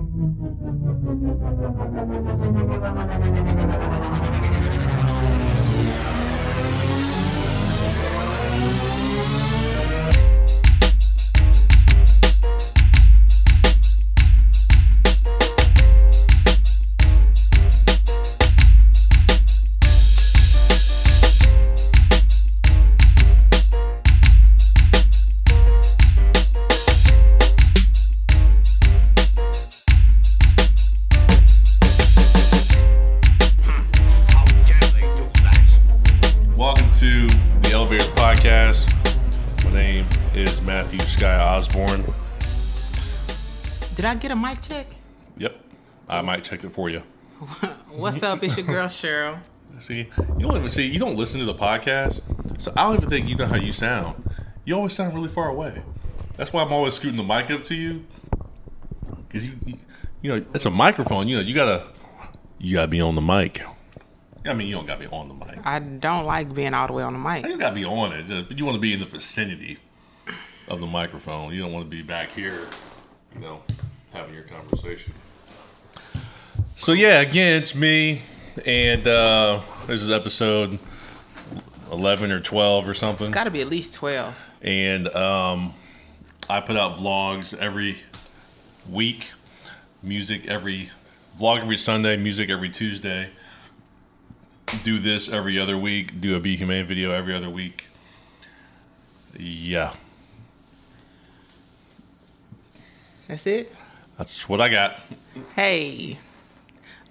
Welcome I might check it for you. What's up? It's your girl Cheryl. See, you don't even see, you don't listen to the podcast, so I don't even think you know how you sound. You always sound really far away. That's why I'm always scooting the mic up to you, because you, you, you know, it's a microphone. You know, you gotta, you gotta be on the mic. I mean, you don't gotta be on the mic. I don't like being all the way on the mic. You gotta be on it, just, but you want to be in the vicinity of the microphone. You don't want to be back here, you know, having your conversation. So yeah, again, it's me, and uh, this is episode eleven or twelve or something. It's got to be at least 12. and um, I put out vlogs every week, music every vlog every Sunday, music every Tuesday. Do this every other week. Do a Be Humane video every other week. Yeah, That's it? that's what I got. Hey,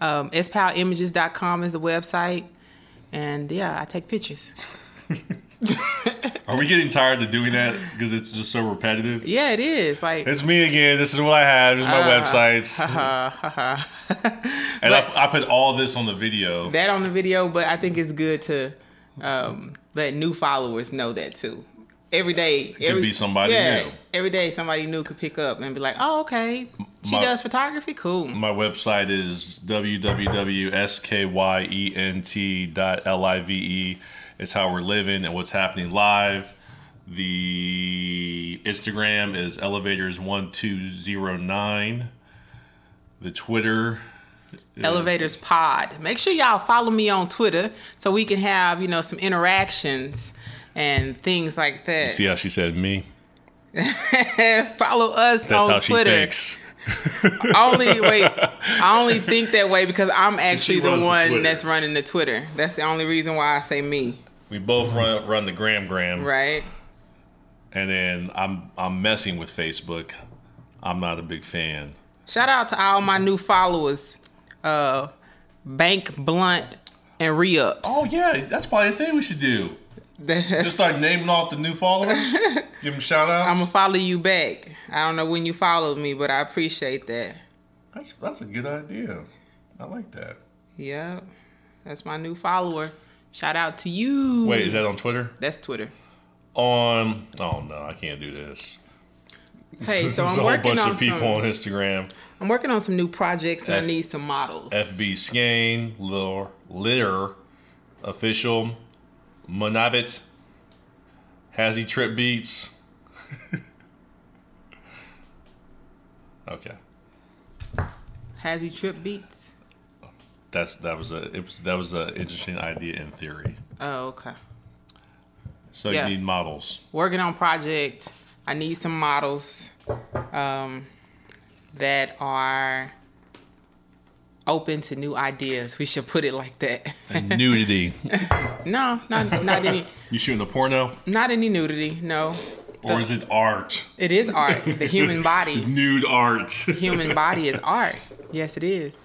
um, spowellimages.com is the website. And yeah, I take pictures. Are we getting tired of doing that because it's just so repetitive? Yeah, it is. Like, It's me again. This is what I have. This is my Uh, websites, and I, I put all this on the video. that on the video, but I think it's good to um, let new followers know that too. Every day, it every, could be somebody yeah, new. Every day, somebody new could pick up and be like, "Oh, okay, she My- does photography. Cool." My website is www.skyent.live. It's how we're living and what's happening live. The Instagram is elevators1209. The Twitter is- Elevators Pod. Make sure y'all follow me on Twitter so we can have you know some interactions and things like that. See how she said me? follow us That's on how she Twitter. Thinks. only wait, I only think that way because I'm actually the runs the one that's running the Twitter. That's the only reason why I say me, We both run run the Gram Gram, right? and then I'm I'm messing with Facebook. I'm not a big fan. Shout out to all my new followers, uh, Bank Blunt and Re-Ups. Oh yeah, that's probably a thing we should do. Just start naming off the new followers. Give them shout outs. I'm gonna follow you back. I don't know when you followed me, but I appreciate that. That's that's a good idea. I like that. Yep. That's my new follower. Shout out to you. Wait, is that on Twitter? That's Twitter. On oh no, I can't do this. Hey, so I'm a whole working bunch on of people some. on Instagram. I'm working on some new projects, and F- I need some models. FB Skane, Litter, Litter, Official, Monabit, Hazzy Trip Beats. okay, Has he trip beats? that's that was a it was that was an interesting idea in theory. Oh, okay. So Yeah. you need models. Working on project. I need some models um, that are open to new ideas. We should put it like that. And nudity. no, not not any you shooting a porno, not any nudity. No, or is it art? it is art. The human body. Nude art. human body is art. Yes, it is.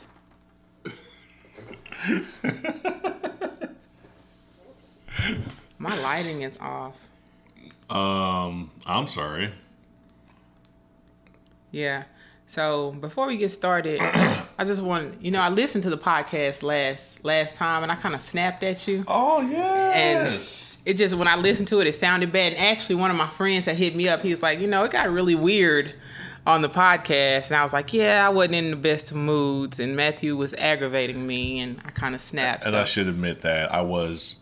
My lighting is off. um, I'm sorry. Yeah. So before we get started, I just want you know I listened to the podcast last last time and I kind of snapped at you. Oh yes. It just when I listened to it, it sounded bad. And actually, one of my friends that hit me up, he was like, you know, it got really weird on the podcast, and I was like, yeah, I wasn't in the best of moods, and Matthew was aggravating me, and I kind of snapped. and so- I should admit that I was.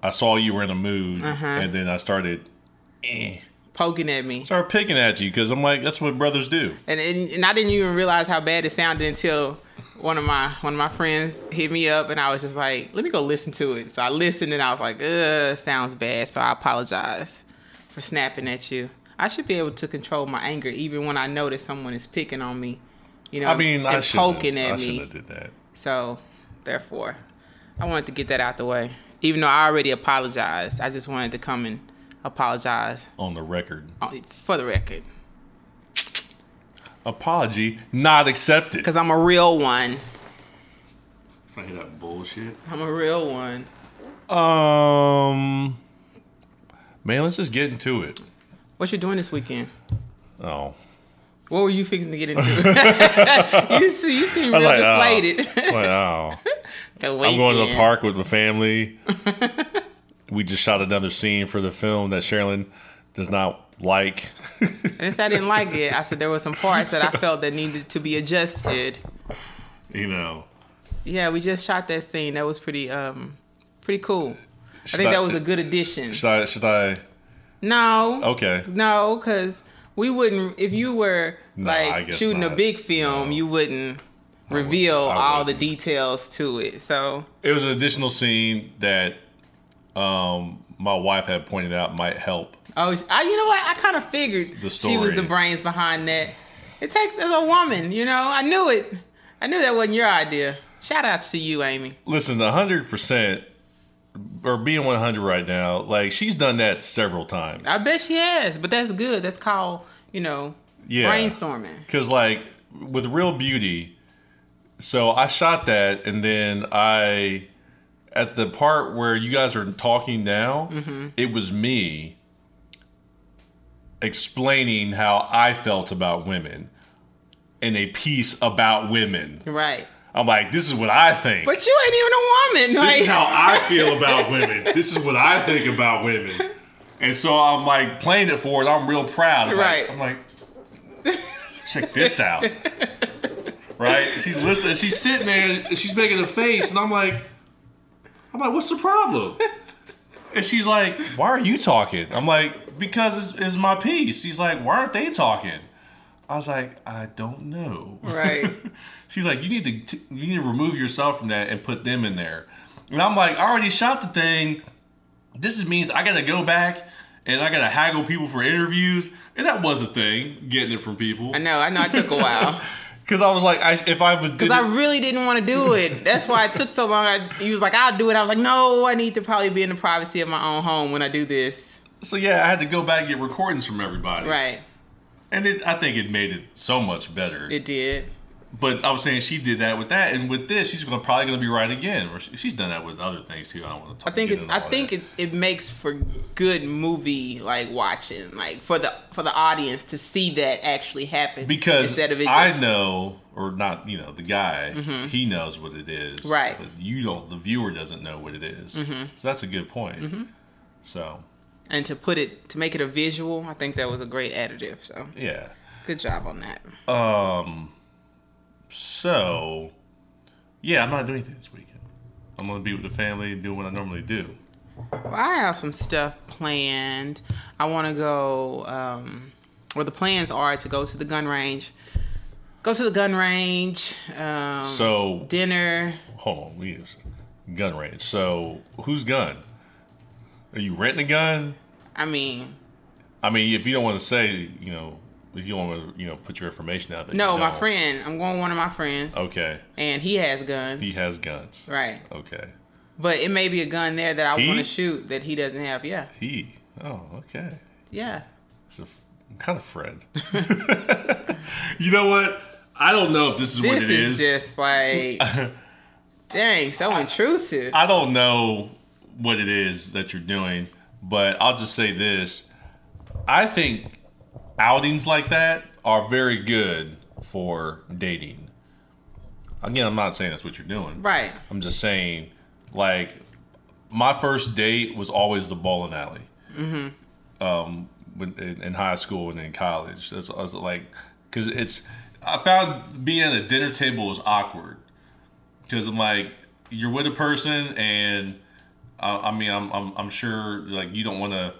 I saw you were in a mood, Uh-huh. and then I started. Eh, poking at me. Started picking at you because I'm like, that's what brothers do. And, and and I didn't even realize how bad it sounded until one of my one of my friends hit me up, and I was just like, "Let me go listen to it." So I listened, and I was like, "Ugh, sounds bad." So I apologize for snapping at you. I should be able to control my anger even when I know that someone is picking on me. You know, I mean, I poking I at shouldn't me. have did that. So, therefore, I wanted to get that out the way. Even though I already apologized, I just wanted to come and apologize On the record, uh, for the record. apology not accepted. Because I'm a real one. I hear that bullshit. I'm a real one. Um, man, let's just get into it. What you doing this weekend? Oh, What were you fixing to get into? you, see, you seem real like, oh. deflated. Like, oh. I'm going to the park with my family. We just shot another scene for the film that Sherilyn does not like. And I didn't like it, I said there were some parts that I felt that needed to be adjusted. you know, Yeah, we just shot that scene. That was pretty um pretty cool. I think I- that was a good addition. should I? Should I? No. Okay. No, because we wouldn't. If you were No, like shooting a big film, No. you wouldn't reveal I all the wouldn't. details to it. So It was an additional scene that um, my wife had pointed out might help. Oh, I, you know what? I kind of figured The she was the brains behind that. It takes as a woman, you know. I knew it. I knew that wasn't your idea. Shout out to you, Amy. Listen, hundred percent or being one hundred right now, like she's done that several times. I bet she has, but that's good. That's called, you know, Yeah. brainstorming. Because like with Real Beauty, so I shot that, and then I at the part where you guys are talking now, Mm-hmm. it was me explaining how I felt about women in a piece about women. Right. I'm like, this is what I think. But you ain't even a woman. this is how I feel about women. This is what I think about women. And so I'm like playing it for it. I'm real proud. I'm Right. Like, I'm like, check this out. right? She's listening. She's sitting there. She's making a face, and I'm like, I'm like, what's the problem? And she's like, why are you talking? I'm like, because it's, it's my piece. She's like, why aren't they talking? I was like, I don't know. Right. She's like, you need to t- you need to remove yourself from that and put them in there. And I'm like, I already shot the thing. This means I gotta go back and I gotta haggle people for interviews. And that was a thing, getting it from people. I know. I know. It took a while Because I was like, I, if I was, because I really didn't want to do it. That's why it took so long. I, he was like, "I'll do it." I was like, "No, I need to probably be in the privacy of my own home when I do this." so yeah, I had to go back and get recordings from everybody. Right. And it, I think it made it so much better. It did. But I was saying she did that with that, and with this, she's gonna, probably going to be right again. Or she's done that with other things too. I don't want to I talk. think it. I think that. it, it makes for good movie like watching, like for the for the audience to see that actually happen because instead of it. I know, or not, you know, the guy mm-hmm. he knows what it is, Right. But you don't. The viewer doesn't know what it is. Mm-hmm. So that's a good point. Mm-hmm. So and to put it to make it a visual, I think that was a great additive. So yeah. good job on that. Um. So yeah, I'm not doing anything this weekend. I'm gonna be with the family and do what I normally do. Well, I have some stuff planned. I want to go. Um, well, the plans are to go to the gun range. Go to the gun range. Um, So dinner. hold on, we use gun range. So whose gun? Are you renting a gun? I mean, I mean, if you don't want to say, you know, you don't want to, you know, put your information out there. no, my friend. I'm going with one of my friends, Okay, and he has guns. he has guns. right. Okay, But it may be a gun there that I want to shoot that he doesn't have. Yeah, he. Oh, okay. yeah. It's a f- kind of friend. you know what? I don't know if this is what it is. This is is. just like, dang, so intrusive. I don't know what it is that you're doing, but I'll just say this. I think outings like that are very good for dating. Again, I'm not saying that's what you're doing. right. I'm just saying, like, my first date was always the bowling alley. Mm-hmm. Um, when, in, in high school and in college, that's I was like, because it's I found being at a dinner table was awkward because I'm like, you're with a person and uh, I mean, I'm, I'm I'm sure like you don't want to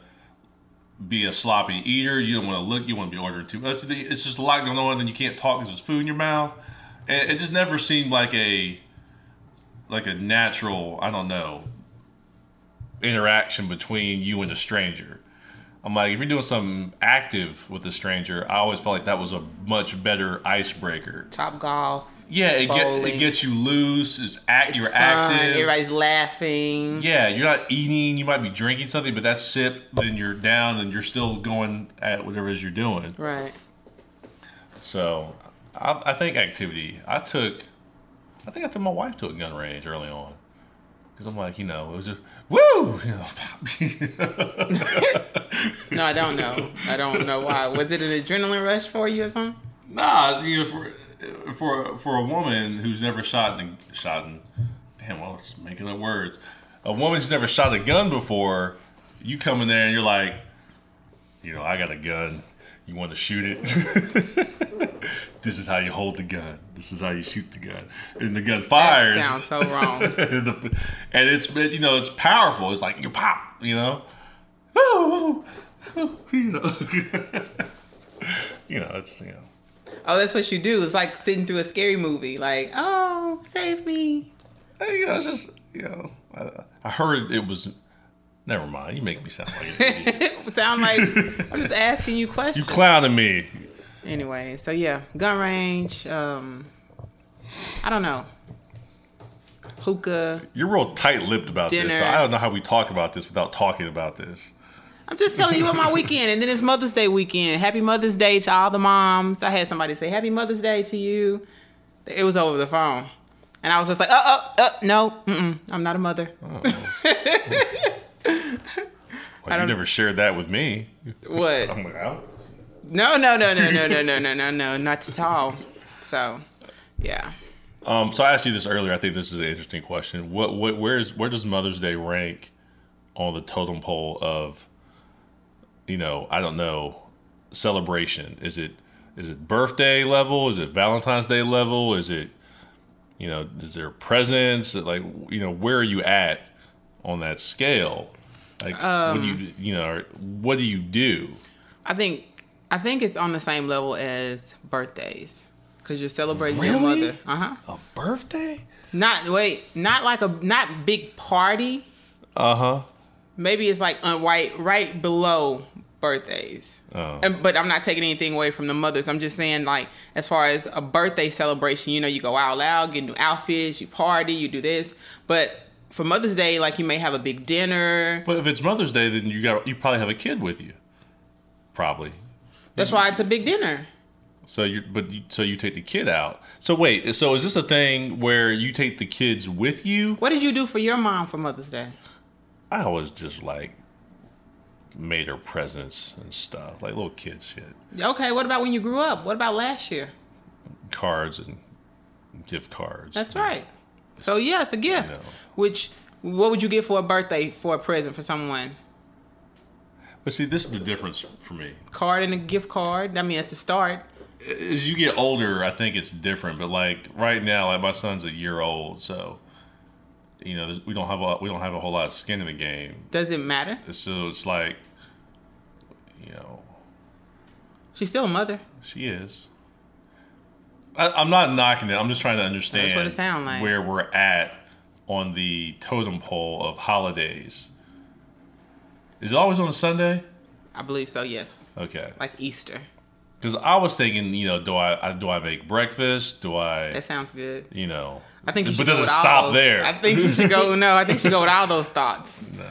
be a sloppy eater. You don't want to look. You want to be ordering too much. It's just a lot going on. and you can't talk because there's food in your mouth. And it just never seemed like a like a natural. I don't know interaction between you and a stranger. I'm like, if you're doing something active with a stranger, I always felt like that was a much better icebreaker. Topgolf. Yeah, it, get, it gets you loose. It's act. It's you're fun. active. Everybody's laughing. Yeah, you're not eating. You might be drinking something, but that sip, then you're down, and you're still going at whatever it is you're doing. Right. So, I, I think activity. I took. I think I took my wife to a gun range early on, because I'm like, you know, it was just woo. You know, No, I don't know. I don't know why. Was it an adrenaline rush for you or something? nah, you know, for for for a woman who's never shot in shot in, damn, well, it's making up words. A woman who's never shot a gun before, you come in there and you're like, you know, I got a gun. You want to shoot it? this is how you hold the gun. This is how you shoot the gun. And the gun fires. That sounds so wrong. and it's you know it's powerful. It's like you pop. You know. You know. you know it's you know. Oh, that's what you do. It's like sitting through a scary movie. Like, oh, save me. Hey, you know, it's just you know, I, I heard it was. Never mind. You make me sound like. Sound like I'm just asking you questions. you clowning me. Anyway, so yeah, gun range. Um, I don't know. Hookah. You're real tight-lipped about this. So I don't know how we talk about this without talking about this. I'm just telling you what my weekend, and then it's Mother's Day weekend. Happy Mother's Day to all the moms. I had somebody say Happy Mother's Day to you. It was over the phone, and I was just like, oh, oh, oh no, mm-mm, I'm not a mother. Oh. Well, you never shared that with me. What? I'm like, oh. No, no, no, no, no, no, no, no, no, no, not at all. So, yeah. Um, so I asked you this earlier. I think this is an interesting question. What, what, where's, where does Mother's Day rank on the totem pole of, you know, I don't know, celebration? Is it, is it birthday level? Is it Valentine's Day level? Is it, you know, is there presents? Like, you know, where are you at on that scale? Like, what do you, you know, what do you do? I think I think it's on the same level as birthdays because you're celebrating your mother. Uh huh. A birthday? Not wait, not like a not big party. Uh huh. Maybe it's like right right below birthdays. Oh. And, but I'm not taking anything away from the mothers. I'm just saying like as far as a birthday celebration, you know, you go out loud, get new outfits, you party, you do this. But for Mother's Day, like you may have a big dinner. But if it's Mother's Day, then you got you probably have a kid with you. Probably. That's why it's a big dinner. So you but you, so you take the kid out. So wait, so is this a thing where you take the kids with you? What did you do for your mom for Mother's Day? I always just like made her presents and stuff, like little kid shit, Okay, what about when you grew up? What about last year? cards and gift cards. That's right. So yeah, it's a gift. know. Which what would you get for a birthday for a present for someone? But see, this is the difference for me. Card and a gift card. I mean, that's a start. As you get older, I think it's different. But like right now, like my son's a year old, so you know we don't have a we don't have a whole lot of skin in the game. Does it matter? So it's like, you know, She's still a mother. she is. I, I'm not knocking it. I'm just trying to understand That's what it sound like. where we're at on the totem pole of holidays. Is it always on a Sunday? I believe so. Yes, Okay. like Easter. Because I was thinking, you know, do I, I do I make breakfast? Do I, That sounds good. you know? I think you should But does go it stop those- there? I think you should go. No, I think you should go with all those thoughts. No.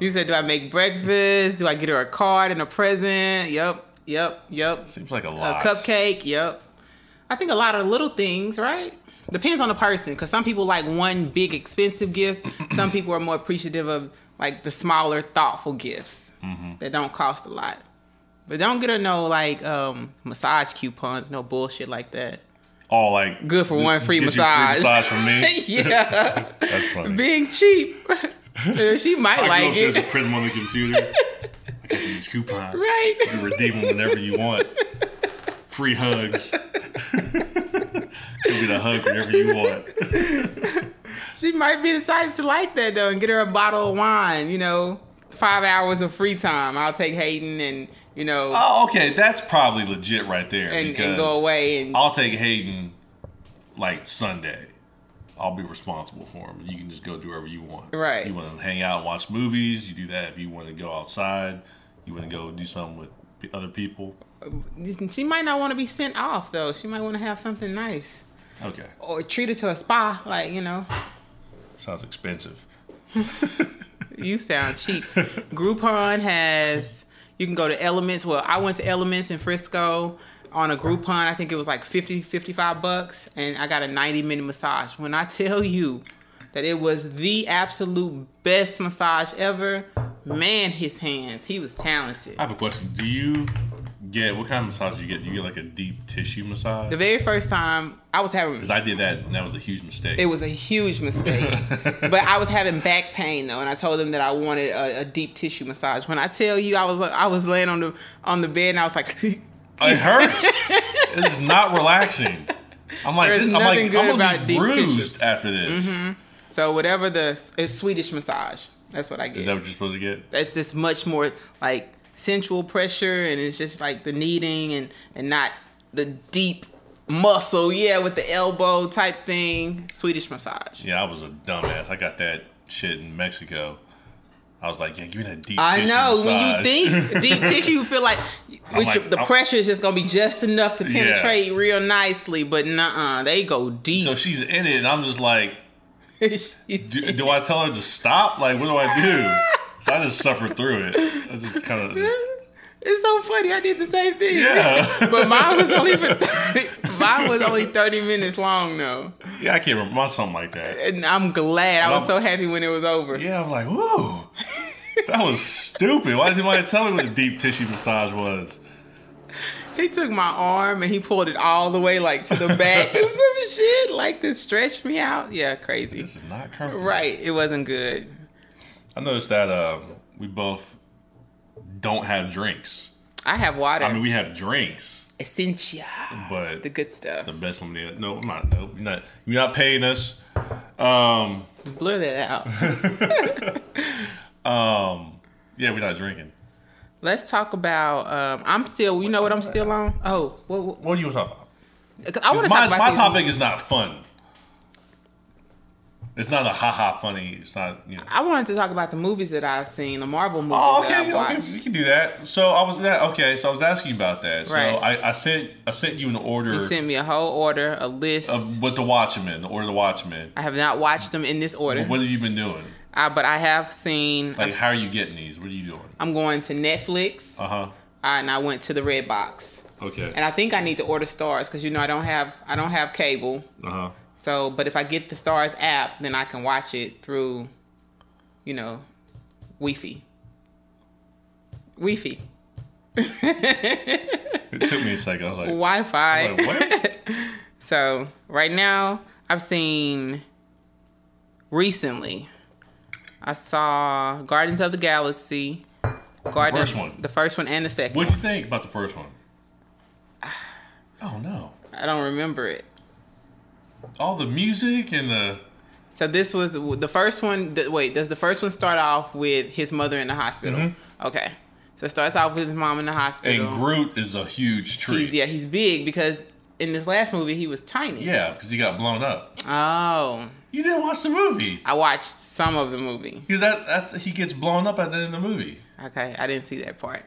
You said, do I make breakfast? Do I get her a card and a present? Yep, yep, yep. Seems like a lot. A cupcake. Yep. I think a lot of little things, right? Depends on the person, because some people like one big expensive gift. some people are more appreciative of like the smaller, thoughtful gifts Mm-hmm. that don't cost a lot. But don't get her no like um, massage coupons, no bullshit like that. All like Good for one free gets you massage. massage from me. yeah, That's funny. being cheap. So she might I like it, print them on the computer. I got these coupons. right? You can redeem them whenever you want. Free hugs. Give me the hug whenever you want. She might be the type to like that though, and get her a bottle of wine. You know, five hours of free time. I'll take Hayden and you know Oh, okay, that's probably legit right there. and, because and go away and I'll take Hayden like Sunday. I'll be responsible for him. You can just go do whatever you want. Right. You want to hang out and watch movies, you do that. If you want to go outside, you want to go do something with other people. Uh, she might not want to be sent off though. She might want to have something nice Okay. or treat her to a spa, like you know. Sounds expensive. You sound cheap. Groupon has you can go to Elements. Well, I went to Elements in Frisco on a Groupon. I think it was like 50 55 bucks and I got a 90 minute massage. When I tell you that it was the absolute best massage ever, man, his hands. He was talented. I have a question. Do you get what kind of massage do you get? Do you get like a deep tissue massage? The very first time I was having Because I did that and that was a huge mistake. It was a huge mistake. but I was having back pain though, and I told them that I wanted a, a deep tissue massage. When I tell you, I was I was laying on the on the bed and I was like, it hurts. it is not relaxing. I'm like, this, I'm like, I'm gonna be deep bruised tissue. Mm-hmm. after this. so whatever the it's Swedish massage. That's what I get. Is that what you're supposed to get? That's just much more like sensual pressure, and it's just like the kneading and and not the deep muscle. Yeah, with the elbow type thing. Swedish massage. Yeah, I was a dumbass. I got that shit in Mexico. I was like, yeah, give me that deep tissue. I know when you think deep tissue, you feel like, which like, the I'm- pressure is just gonna be just enough to Yeah. penetrate real nicely, but nah, they go deep. so she's in it, and I'm just like, do, do I tell her to stop? Like, what do I do? So I just suffered through it. I just kind of, it's so funny. I did the same thing. yeah. but mine was only for 30, mine was only thirty minutes long though, yeah, I can't remember something like that. and I'm glad. I was so happy when it was over. Yeah, I'm like, whoa. That was stupid. Why didn't anybody tell me what a deep tissue massage was? He took my arm and he pulled it all the way like to the back and some shit like to stretch me out. Yeah, crazy. This is not comfortable. Right, it wasn't good. I noticed that um, we both don't have drinks. I have water. I mean, we have drinks, Essentia. but The good stuff. It's the best lemonade. No, I'm not. No, you're not. You're not paying us. Um, Blur that out. um, yeah, we're not drinking. Let's talk about. Um, I'm still. You know what I'm still on? Oh, what, what, What do you want to talk I want to talk about my topic is not fun. It's not a ha ha funny. It's not you know. I wanted to talk about the movies that I've seen, the Marvel movies Oh, okay, I've okay, we can do that. So I was that okay. So I was asking you about that. So Right. I, I sent I sent you an order You sent me a whole order, a list. of what the Watchmen, the order of the Watchmen. I have not watched them in this order, What have you been doing? uh, but I have seen. Like, how are you getting these? What are you doing? I'm going to Netflix, Uh huh. uh, and I went to the Redbox, Okay. and I think I need to order stars because you know I don't have I don't have cable. Uh huh. So, but if I get the Starz app, then I can watch it through, you know, Wi-Fi. Wi-Fi. It took me a second. I was like, Wi-Fi. Wait, what? so right now, I've seen recently. I saw Guardians of the Galaxy. Guardians, first one. The first one and the second. what do you think about the first one? I don't know. I don't remember it. All the music and the So this was the, the first one. th- Wait, does the first one start off with his mother in the hospital? Mm-hmm. Okay, so it starts off with his mom in the hospital. and Groot is a huge tree. He's yeah, he's big because in this last movie he was tiny. Yeah, because he got blown up. Oh, You didn't watch the movie I watched some of the movie. because that that's he gets blown up at the end of the movie. Okay, I didn't see that part.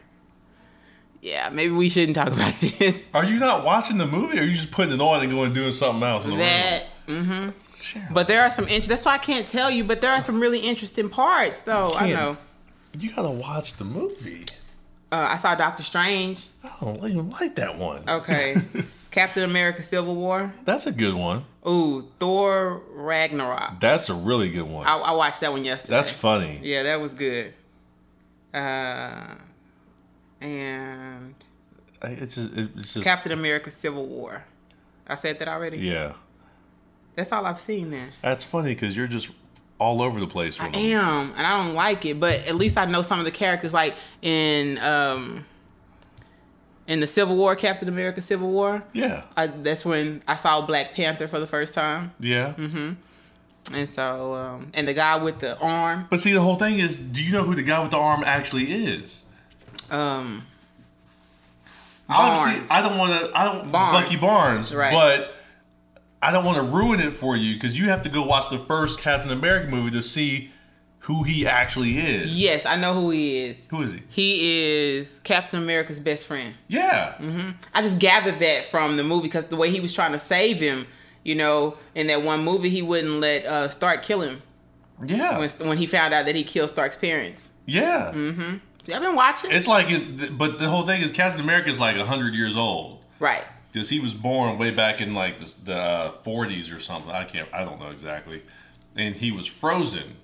Yeah, maybe we shouldn't talk about this. Are you not watching the movie, or are you just putting it on and going and doing something else? That. room? Share. But there are some int- That's why I can't tell you. But there are some really interesting parts, though. I know. you gotta watch the movie. Uh, I saw Doctor Strange. I don't even like that one. Okay. Captain America: Civil War. That's a good one. Ooh, Thor Ragnarok. That's a really good one. I, I watched that one yesterday. That's funny. Yeah, that was good. Uh, and It's just, it's just Captain America: Civil War. I said that already. yeah. That's all I've seen. Then That's funny because you're just all over the place I them. am, and I don't like it. But at least I know some of the characters, like in um, in the Civil War, Captain America: Civil War. Yeah, I, that's when I saw Black Panther for the first time. yeah. Mm-hmm. And so, um, and the guy with the arm, But see, the whole thing is, do you know who the guy with the arm actually is? Um, Obviously, Barnes. I don't want to. I don't Barnes. Bucky Barnes, Right. but I don't want to ruin it for you because you have to go watch the first Captain America movie to see who he actually is. yes, I know who he is. Who is he? He is Captain America's best friend. Yeah. Mm-hmm. I just gathered that from the movie because the way he was trying to save him, you know, in that one movie, he wouldn't let uh, Stark kill him Yeah. when, when he found out that he killed Stark's parents. yeah. Mm-hmm. I've been watching. It's like, it, but the whole thing is Captain America is like hundred years old right. because he was born way back in like the, the 40s or something. I can't. I don't know exactly. And he was frozen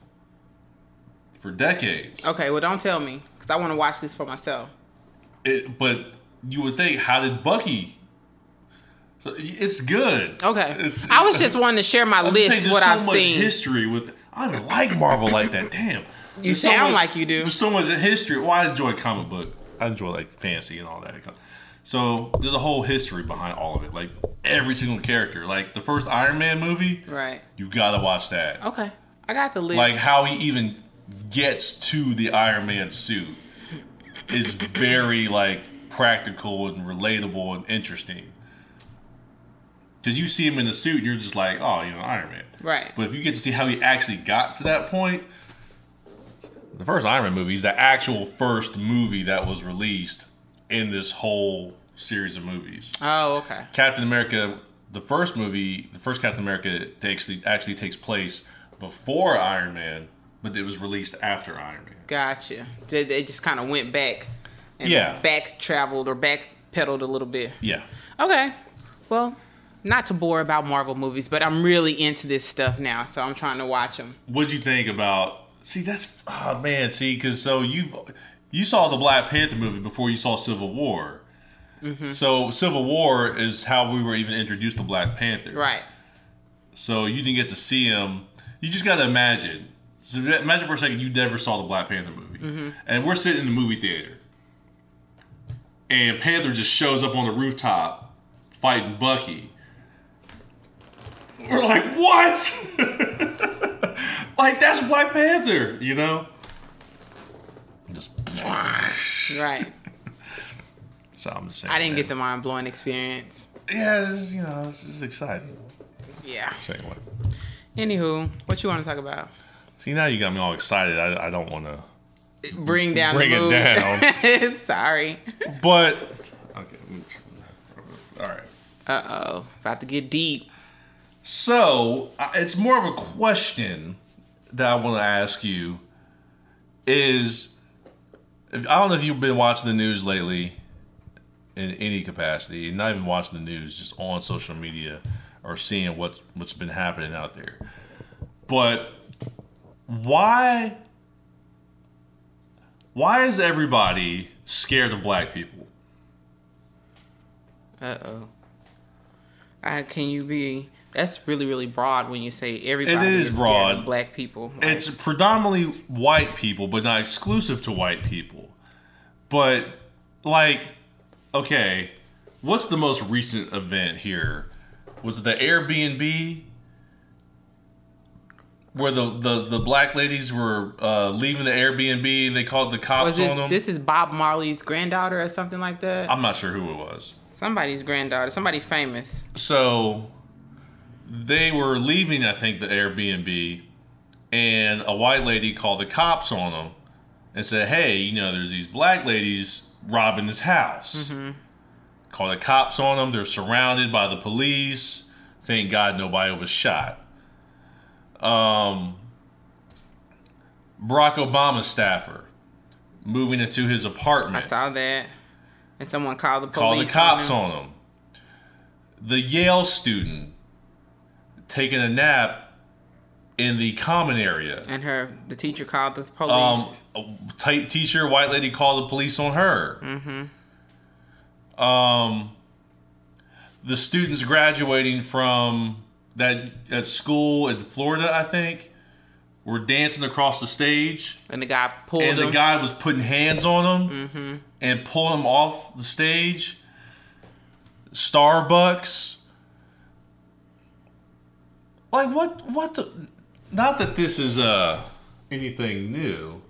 for decades. Okay, well, don't tell me because I want to watch this for myself. It, but you would think, how did Bucky? So it's good. Okay. It's- I was just wanting to share my I'm just saying, list, what so I've seen. history with. I don't like Marvel like that. Damn. You There's so sound much- like you do. There's so much in history. Well, I enjoy comic book. I enjoy like fantasy and all that. So there's a whole history behind all of it. Like every single character. Like the first Iron Man movie, Right. you gotta watch that. Okay. I got the list. Like how he even gets to the Iron Man suit is very like practical and relatable and interesting. Because you see him in the suit, and you're just like, oh, you know, Iron Man. Right. But if you get to see how he actually got to that point, the first Iron Man movie is the actual first movie that was released in this whole series of movies. Oh, okay. Captain America, the first movie, the first Captain America actually actually takes place before Iron Man, but it was released after Iron Man. Gotcha. They, they just kind of went back and Yeah. back traveled or back pedaled a little bit. Yeah. Okay. Well, not to bore about Marvel movies, but I'm really into this stuff now, so I'm trying to watch them. What'd you think about? See, that's oh man, see, because so you you saw the Black Panther movie before you saw Civil War. Mm-hmm. So Civil War is how we were even introduced to Black Panther. Right. So you didn't get to see him. You just got to imagine. So imagine for a second you never saw the Black Panther movie, mm-hmm. and we're sitting in the movie theater, and Panther just shows up on the rooftop fighting Bucky. We're like, what? like that's Black Panther, you know? Just Right. so I'm just saying. I didn't man. get the mind blowing experience. Yeah, it's, you know, this is exciting. Yeah. Same way. Anywho, what you want to talk about? See, now you got me all excited. I, I don't want to. Bring down Bring it mood. Sorry. But okay, all right. Uh oh. About to get deep. So it's more of a question that I want to ask you. Is if, I don't know if you've been watching the news lately in any capacity, not even watching the news, just on social media or seeing what's what's been happening out there. But why why is everybody scared of black people? Uh oh. Uh, can you be? That's really really broad when you say everybody is broad. of black people. Like, It's predominantly white people, but not exclusive to white people. But like, okay, what's the most recent event here? Was it the Airbnb where the the, the black ladies were uh, leaving the Airbnb and they called the cops was this on them? this is Bob Marley's granddaughter or something like that? I'm not sure who it was. Somebody's granddaughter, somebody famous. So they were leaving, I think, the Airbnb, and a white lady called the cops on them and said, "Hey, you know, there's these black ladies robbing this house." Called the cops on them. They're surrounded by the police. Thank God nobody was shot. Um, Barack Obama staffer moving into his apartment I saw that, and someone called the police. call the cops on, on him. The Yale student taking a nap in the common area. and her the teacher called the Um, police. a tight t-shirt, white lady called the police on her. Mm-hmm. Um, the students graduating from that at school in Florida, I think, were dancing across the stage and the guy pulled and him. the guy was putting hands on him and pulling them off the stage. Starbucks. Like what? What the? not that this is uh anything new.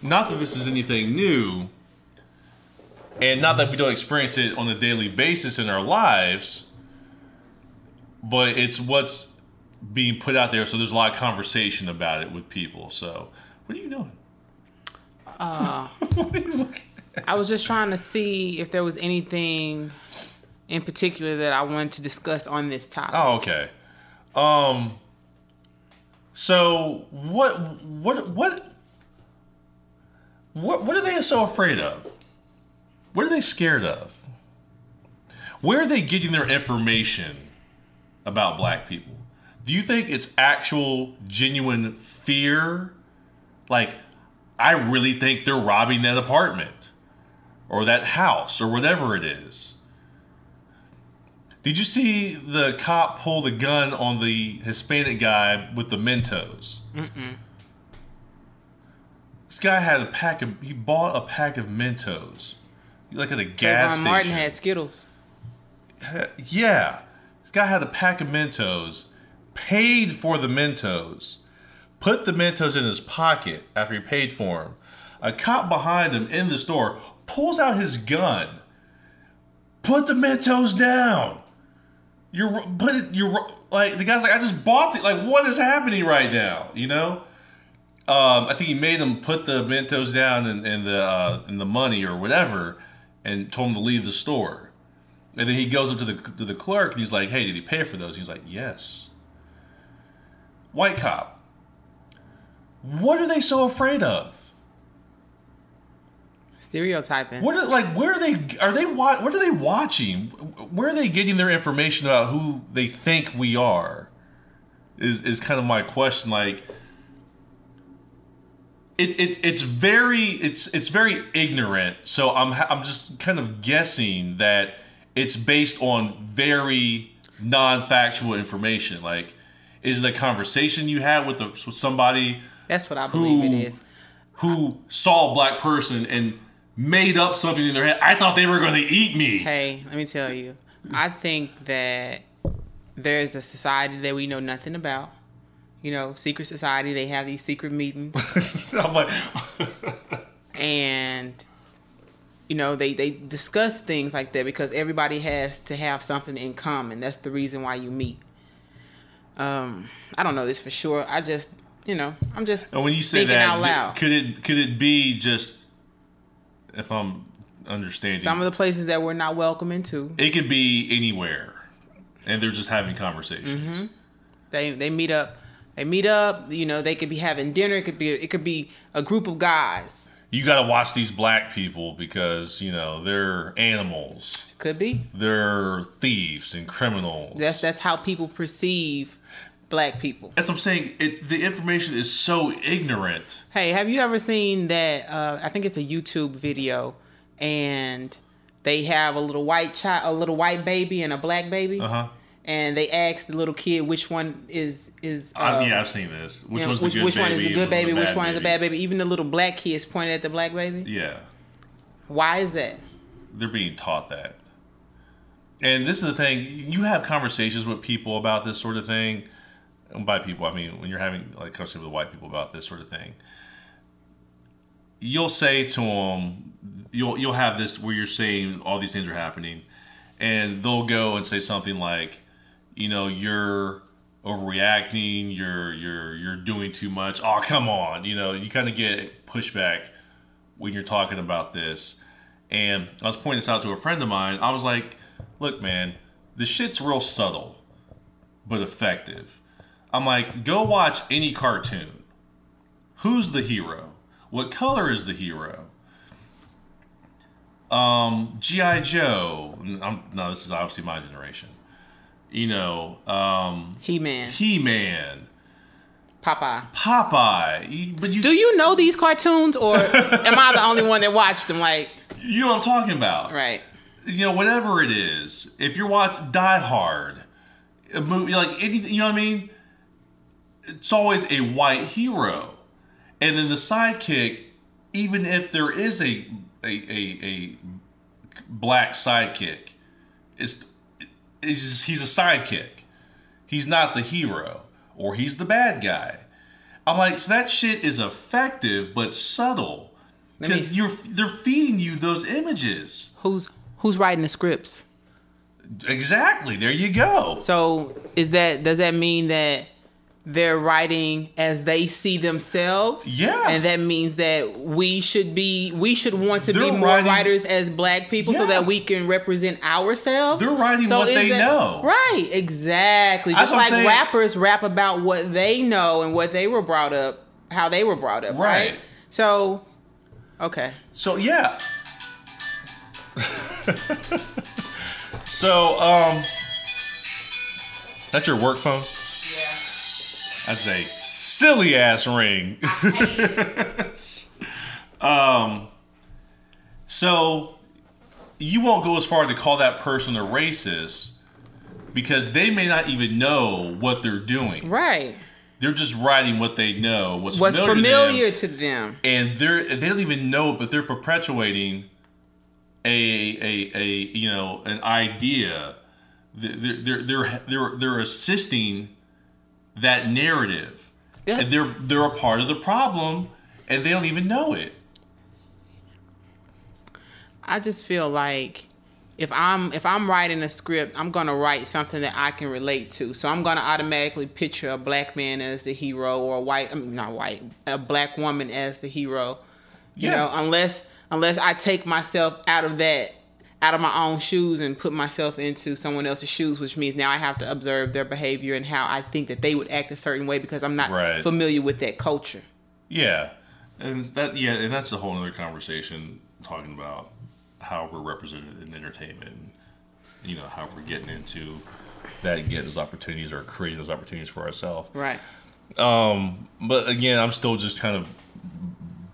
Not that this is anything new, and not that we don't experience it on a daily basis in our lives, but it's what's being put out there. So there's a lot of conversation about it with people. So, what are you doing? Uh, I was just trying to see if there was anything in particular that I wanted to discuss on this topic. Oh, okay. Um. So what? What? What? What? What are they so afraid of? What are they scared of? Where are they getting their information about black people? Do you think it's actual, genuine fear? Like, I really think they're robbing that apartment or that house or whatever it is. Did you see the cop pull the gun on the Hispanic guy with the Mentos? Mm-mm. This guy had a pack of. He bought a pack of Mentos, like at a gas station. Martin had Skittles. Yeah, this guy had a pack of Mentos, paid for the Mentos, put the Mentos in his pocket after he paid for them. A cop behind him in the store pulls out his gun. Put the Mentos down. You're but you're like the guy's like I just bought it. Like what is happening right now? You know. Um, I think he made him put the Mentos down and, and the uh, and the money or whatever, and told him to leave the store. And then he goes up to the to the clerk and he's like, "Hey, did he pay for those?" He's like, "Yes." White cop. What are they so afraid of? Stereotyping. What are, like where are they are they what are they watching? Where are they getting their information about who they think we are? Is is kind of my question like it, it it's very it's it's very ignorant. So I'm I'm just kind of guessing that it's based on very non-factual information. Like, is the conversation you had with, a, with somebody? That's what I believe who, it is. Who saw a black person and made up something in their head. I thought they were going to eat me. Hey, let me tell you. I think that there's a society that we know nothing about. You know, secret society. They have these secret meetings. like, and you know they they discuss things like that because everybody has to have something in common. That's the reason why you meet. Um, I don't know this for sure. I just you know I'm just and when you say that, could it could it be just if I'm understanding. Some of the places that we're not welcome into. It could be anywhere, and they're just having conversations. Mm-hmm. They they meet up. They meet up. You know, they could be having dinner. It could be it could be a group of guys. You got to watch these black people because you know they're animals. Could be. They're thieves and criminals. That's that's how people perceive black people. That's what I'm saying. It, the information is so ignorant. Hey, have you ever seen that? Uh, I think it's a YouTube video, and they have a little white child, a little white baby, and a black baby. Uh huh. And they ask the little kid which one is is. Uh, uh, yeah, I've seen this. Which you know, one's which, the good which baby? one is the good baby? Which one is the bad baby? Even the little black kids pointed at the black baby. Yeah. Why is that? They're being taught that. And this is the thing, you have conversations with people about this sort of thing, by people I mean when you're having like conversation with white people about this sort of thing, you'll say to them, you'll you'll have this where you're saying all these things are happening, and they'll go and say something like, you know, you're overreacting, you're you're you're doing too much. Oh, come on, you know, you kind of get pushback when you're talking about this. And I was pointing this out to a friend of mine. I was like, look, man, the shit's real subtle, but effective. I'm like, go watch any cartoon. Who's the hero? What color is the hero? Um, G.I. Joe. I'm, no, this is obviously my generation. You know, um, He Man. He Man. Popeye. Popeye. But you do you know these cartoons, or am I the only one that watched them? Like, you know what I'm talking about, right? You know, whatever it is. If you're watching Die Hard, a movie like anything, you know what I mean it's always a white hero, and then the sidekick, even if there is a a, a, a black sidekick, is he's a sidekick. He's not the hero. or he's the bad guy. I'm like, so that shit is effective but subtle because you're they're feeding you those images. Who's who's writing the scripts? Exactly. There you go. So is that does that mean that they're writing as they see themselves? Yeah. And that means that we should be we should want to be They're more writing- writers as black people so that we can represent ourselves. They're writing what is they know. Right, exactly. That's Just like saying. rappers rap about what they know and what they were brought up, how they were brought up, right? Right. So okay. So yeah. so um, that's your work phone. Yeah. That's a silly ass ring. um, so you won't go as far to call that person a racist because they may not even know what they're doing. Right. They're just writing what they know, what's, What's familiar, familiar to them, to them. and they're they don't even know, it, but they're perpetuating a a a you know an idea. They're they're they're they're, they're assisting that narrative, Yeah. and they're they're a part of the problem, and they don't even know it. I just feel like if I'm if I'm writing a script, I'm gonna write something that I can relate to. So I'm gonna automatically picture a black man as the hero or a white I mean not white, a black woman as the hero. You Yeah. know, unless unless I take myself out of that out of my own shoes and put myself into someone else's shoes, which means now I have to observe their behavior and how I think that they would act a certain way because I'm not Right. familiar with that culture. Yeah, and that yeah, and that's a whole other conversation talking about how we're represented in entertainment. And, you know how we're getting into that and get those opportunities or creating those opportunities for ourselves. Right. Um, But again, I'm still just kind of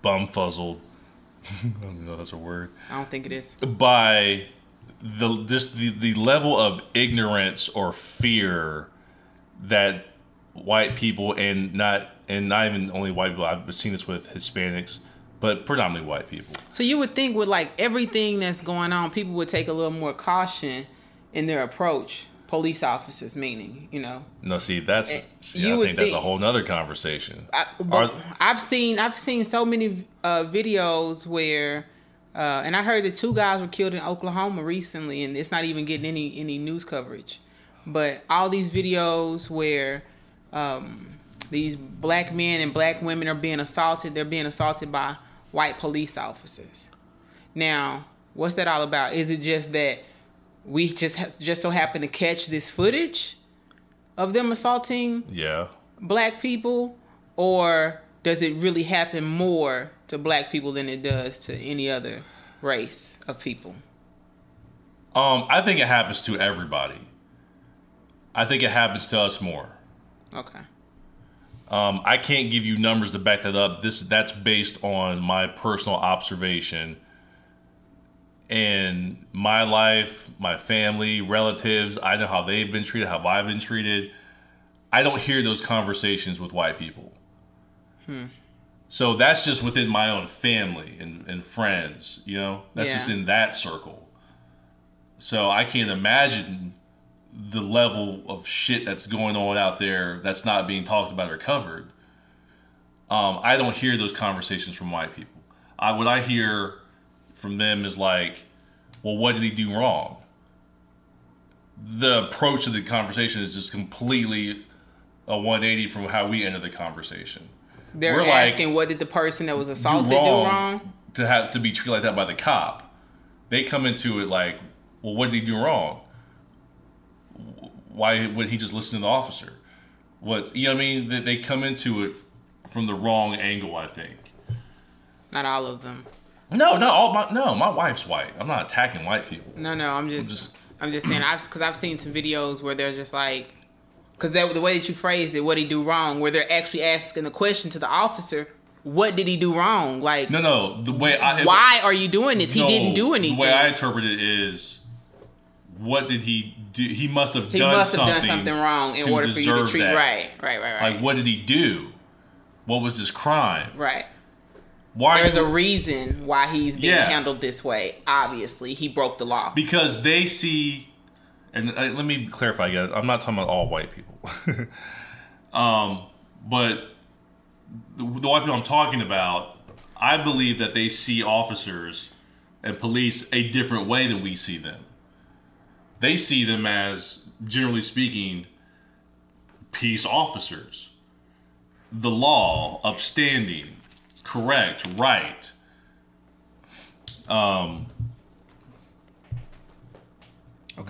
bumfuzzled. I don't know if that's a word. I don't think it is. By the just the, the level of ignorance or fear that white people and not and not even only white people. I've seen this with Hispanics, but predominantly white people. So you would think with like everything that's going on, people would take a little more caution in their approach. Police officers, meaning, you know, No, see that's see, you I think that's a whole nother conversation. I, I've seen I've seen so many uh, videos where, uh, and I heard that two guys were killed in Oklahoma recently, and it's not even getting any any news coverage. But all these videos where um, these black men and black women are being assaulted, they're being assaulted by white police officers. Now, what's that all about? Is it just that we just ha- just so happen to catch this footage of them assaulting yeah. black people or does it really happen more to black people than it does to any other race of people Um, I think it happens to everybody. I think it happens to us more. okay Um, I can't give you numbers to back that up. This that's based on my personal observation and my life, my family, relatives. I know how they've been treated, how I've been treated. I don't hear those conversations with white people. So that's just within my own family and, and friends, you know? That's just in that circle. So I can't imagine the level of shit that's going on out there that's not being talked about or covered. Um, I don't hear those conversations from white people. I, what I hear from them is like, well, what did he do wrong? The approach of the conversation is just completely a 180 from how we enter the conversation. they're We're like, asking what did the person that was assaulted do do wrong, wrong, to have to be treated like that by the cop. They come into it like, well, what did he do wrong? Why would he just listen to the officer? What you know? What I mean, they, they come into it from the wrong angle. I think. not all of them No, not all. My, no, my wife's white. I'm not attacking white people. no no i'm just, just- i'm just saying i've because i've seen some videos where they're just like because the way that you phrased it what did he do wrong where they're actually asking a question to the officer what did he do wrong like No, no. The way I why are you doing this he didn't do anything The way I interpret it is, what did he do? He must have he done must have something. done something wrong in order for you to treat that. right right right right Like, what did he do? What was his crime? right Why? There's a reason why he's being Yeah. handled this way. Obviously, he broke the law. because they see and uh, let me clarify again i'm not talking about all white people Um, but the, the white people I'm talking about, I believe that they see officers and police a different way than we see them. They see them as, generally speaking, peace officers. The law, upstanding, correct, right. Um,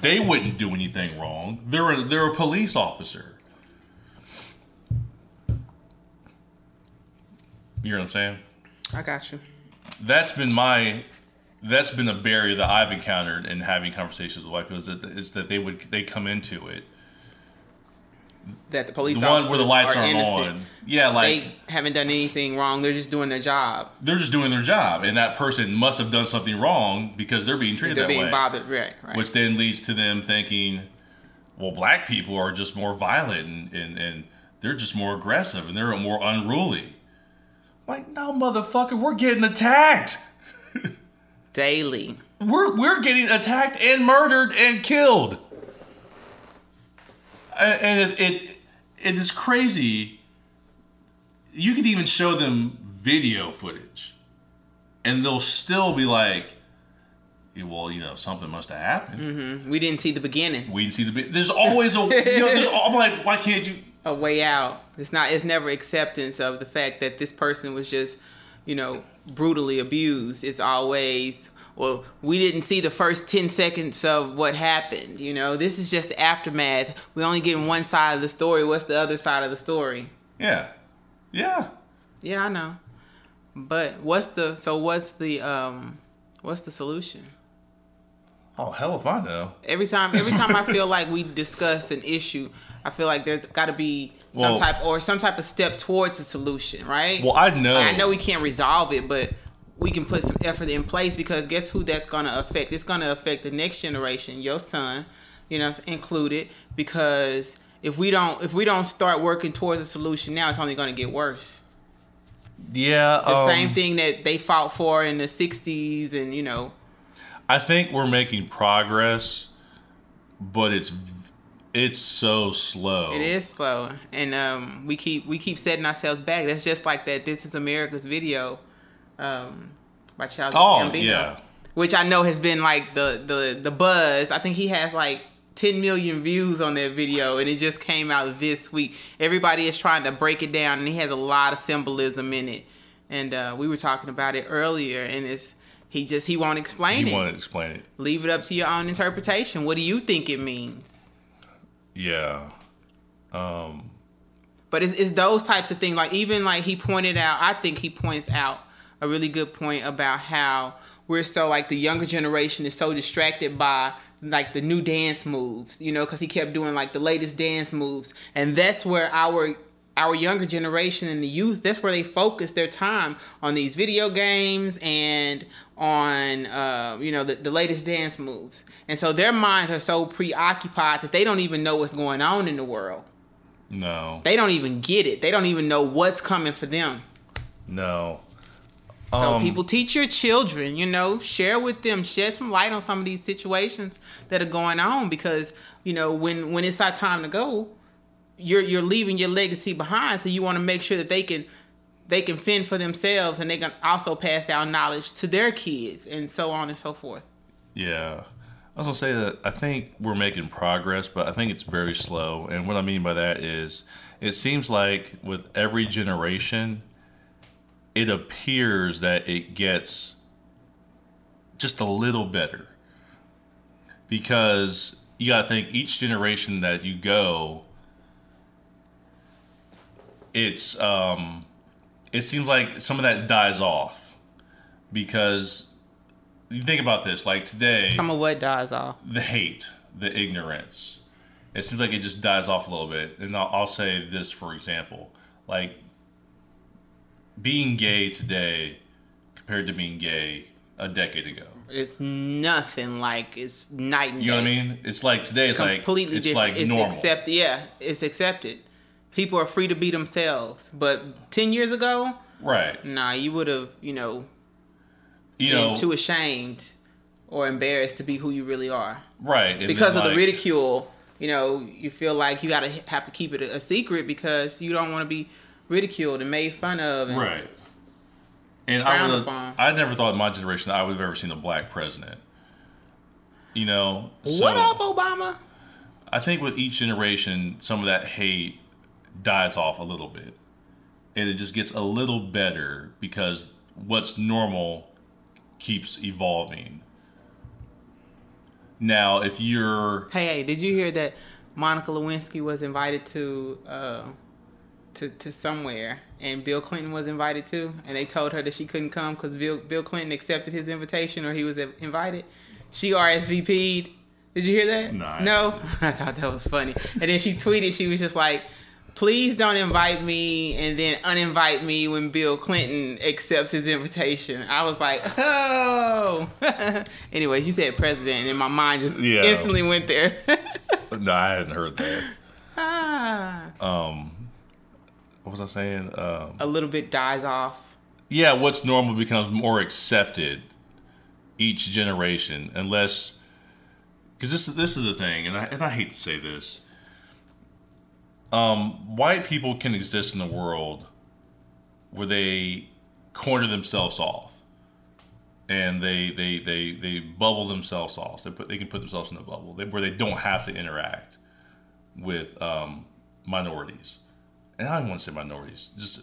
They wouldn't do anything wrong. They're a, they're a police officer. You know what I'm saying? I got you. That's been my that's been a barrier that I've encountered in having conversations with white people is that, is that they would they come into it That the police the where the lights are innocent. on. Yeah, like they haven't done anything wrong. They're just doing their job. they're just doing their job, and that person must have done something wrong because they're being treated They're that being way. bothered. Right. Right. which then leads to them thinking, well, black people are just more violent and, and, and they're just more aggressive and they're more unruly. Like, no, motherfucker, we're getting attacked. Daily. We're we're getting attacked and murdered and killed. And it it, it is crazy. You could even show them video footage, and they'll still be like, "Well, you know, something must have happened." Mm-hmm. We didn't see the beginning. We didn't see the. bi- There's always a. You know, there's, I'm like, why can't you? a way out. It's not. It's never acceptance of the fact that this person was just, you know, brutally abused. It's always, well, we didn't see the first ten seconds of what happened. You know, this is just the aftermath. We only getting one side of the story. What's the other side of the story? Yeah, yeah. Yeah, I know. But what's the so what's the um what's the solution? Oh hell if I know. Every time every time I feel like we discuss an issue, I feel like there's got to be some Well- type or some type of step towards a solution, right? Well, I know. I know we can't resolve it, but we can put some effort in place because guess who that's going to affect? It's going to affect the next generation, your son, you know, included. Because if we don't, if we don't start working towards a solution now, it's only going to get worse. Yeah. The um, same thing that they fought for in the '60s, and you know, I think we're making progress, but it's it's so slow. It is slow, and um, we keep we keep setting ourselves back. That's just like that. This is America's video, um, by Childish Oh, Gambino, yeah. which I know has been like the the the buzz. I think he has like 10 million views on that video, and it just came out this week. Everybody is trying to break it down, and he has a lot of symbolism in it. And uh, we were talking about it earlier, and it's he just he won't explain You it. want to explain it? Leave it up to your own interpretation. What do you think it means? Yeah. Um. But it's, it's those types of things. Like even like he pointed out, I think he points out a really good point about how we're so like the younger generation is so distracted by like the new dance moves, you know, because he kept doing like the latest dance moves, and that's where our our younger generation and the youth that's where they focus their time on these video games and on uh, you know the, the latest dance moves and so their minds are so preoccupied that they don't even know what's going on in the world No. they don't even get it. They don't even know what's coming for them. No. So Um, people teach your children, you know, share with them, shed some light on some of these situations that are going on because, you know, when when it's our time to go, you're you're leaving your legacy behind. So you want to make sure that they can they can fend for themselves and they can also pass down knowledge to their kids and so on and so forth. Yeah. I was gonna say that I think we're making progress, but I think it's very slow. And what I mean by that is, it seems like with every generation, it appears that it gets just a little better. Because you gotta think each generation that you go, it's um, it seems like some of that dies off because you think about this like today Some of what dies off. the hate the ignorance it seems like it just dies off a little bit and i'll, I'll say this for example like being gay today compared to being gay a decade ago It's nothing like it's night and day. you know what i mean it's like today it's like completely it's different. like it's accepted. Yeah, it's accepted. People are free to be themselves. But ten years ago, right nah, you would have, you know, you been know too ashamed or embarrassed to be who you really are right because then, of the ridicule you know, you feel like you gotta have to keep it a, a secret because you don't want to be ridiculed and made fun of. And, Right. And I would. I never thought in my generation I would have ever seen a black president. You know, so what up, Obama? I think with each generation, some of that hate dies off a little bit, and it just gets a little better because what's normal keeps evolving. Now, if you're Hey, hey, did you hear that Monica Lewinsky was invited to uh, to to somewhere, and Bill Clinton was invited too, and they told her that she couldn't come because Bill Bill Clinton accepted his invitation or he was invited. She RSVP'd. Did you hear that? No, I No, I thought that was funny. And then she tweeted, she was just like. Please don't invite me and then uninvite me when Bill Clinton accepts his invitation. I was like, oh. Anyways, you said president, and my mind just Yeah. instantly went there. no, I hadn't heard that. ah. Um, what was I saying? Um, a little bit dies off. yeah, what's normal becomes more accepted each generation, unless because this this is the thing, and I and I hate to say this. Um, white people can exist in the world where they corner themselves off, and they they they they bubble themselves off. They put they can put themselves in a bubble they, where they don't have to interact with um, minorities, and I don't want to say minorities, just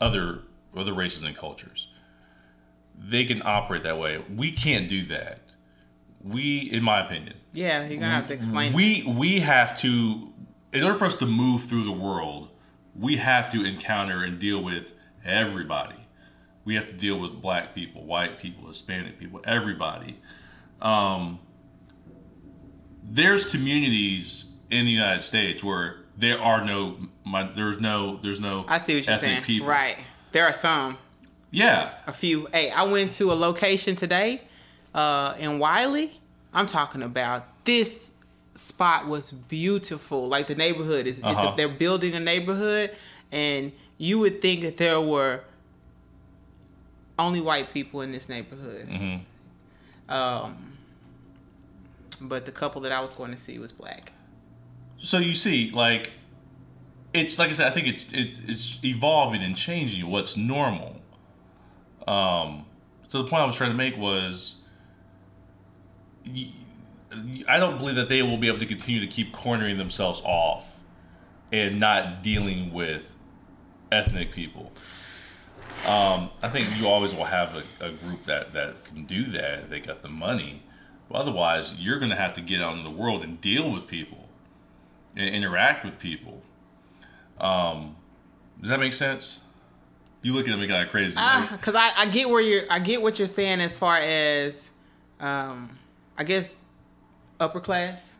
other other races and cultures. They can operate that way. We can't do that. We, in my opinion, Yeah, you're gonna have to explain. we we have to, in order for us to move through the world, we have to encounter and deal with everybody. We have to deal with black people, white people, Hispanic people, everybody. Um, there's communities in the United States where there are no, my, there's no, there's no. I see what you're saying. people. Right. There are some, Yeah, a few. Hey, I went to a location today uh, in Wylie. I'm talking about this spot was beautiful. Like the neighborhood is, Uh-huh. they're building a neighborhood, and you would think that there were only white people in this neighborhood. hmm Um, but the couple that I was going to see was black. So you see, like, it's like I said. I think it, it it's evolving and changing. What's normal. Um, so the point I was trying to make was, I don't believe that they will be able to continue to keep cornering themselves off, and not dealing with ethnic people. Um, I think you always will have a, a group that that can do that. They got the money. But otherwise, you're going to have to get out in the world and deal with people and interact with people. Um, does that make sense? You looking at me kind of crazy. right? Because I, I get where you're, I get what you're saying as far as, um, I guess, upper class.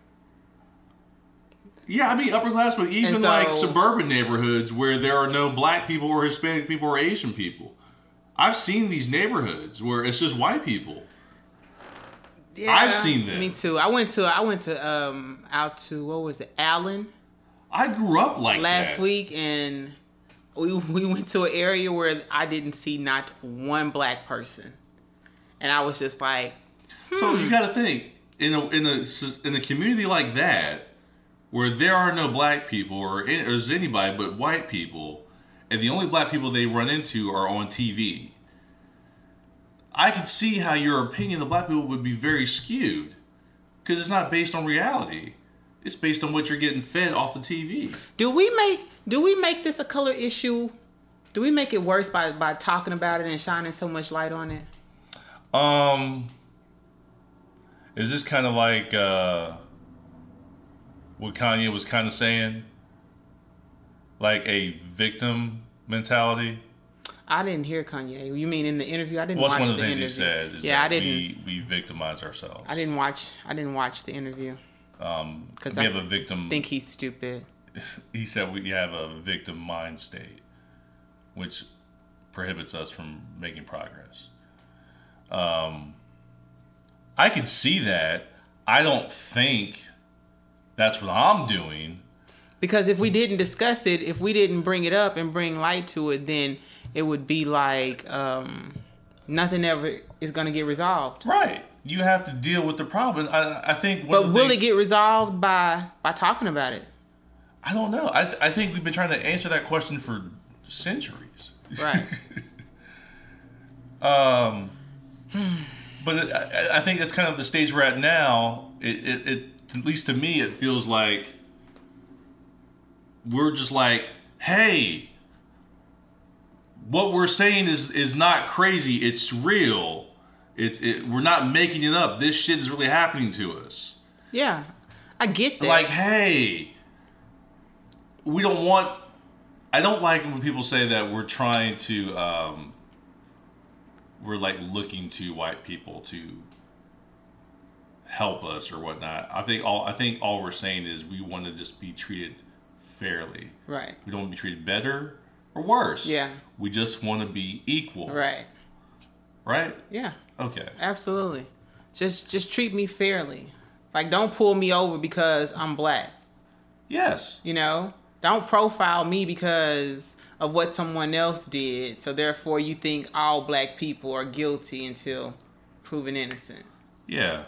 Yeah, I mean upper class, but even so- like suburban neighborhoods where there are no black people or Hispanic people or Asian people. I've seen these neighborhoods where it's just white people. Yeah, I've seen them. Me too. I went to, I went to, um, out to what was it, Allen I grew up like last that. week, and we we went to an area where I didn't see not one black person, and I was just like, So Hmm. you got to think in a in a in a community like that, where there are no black people or, any, or there's anybody but white people, and the only black people they run into are on TV. I could see how your opinion of black people would be very skewed, because it's not based on reality. It's based on what you're getting fed off the TV. do we make do we make this a color issue? Do we make it worse by by talking about it and shining so much light on it? Um, is this kind of like uh, what Kanye was kind of saying, like a victim mentality? I didn't hear Kanye. You mean in the interview? I didn't watch. What's watch one of the the things interview. he said? Is yeah, I didn't. We, we victimize ourselves. I didn't watch. I didn't watch the interview. Um, 'Cause we I have a victim. Think he's stupid. he said we have a victim mind state, which prohibits us from making progress. Um, I can see that. I don't think that's what I'm doing. Because if we didn't discuss it, if we didn't bring it up and bring light to it, then it would be like um, nothing ever is going to get resolved. Right. you have to deal with the problem. I, I think. But will it get resolved by by talking about it? I don't know. I I think we've been trying to answer that question for centuries. Right. Um, but it, I, I think that's kind of the stage we're at now. It, it, it, at least to me, it feels like we're just like, hey, what we're saying is is not crazy. It's real. It, it we're not making it up. This shit is really happening to us. Yeah, I get that. Like, hey, we don't want. I don't like when people say that we're trying to. Um, we're like looking to white people to help us or whatnot. I think all I think all we're saying is we want to just be treated fairly. right. We don't want to be treated better or worse. Yeah. We just want to be equal. Right. Right. Yeah. Okay. Absolutely. Just just treat me fairly. Like don't pull me over because I'm black. Yes. You know? Don't profile me because of what someone else did. So therefore you think all black people are guilty until proven innocent. Yeah.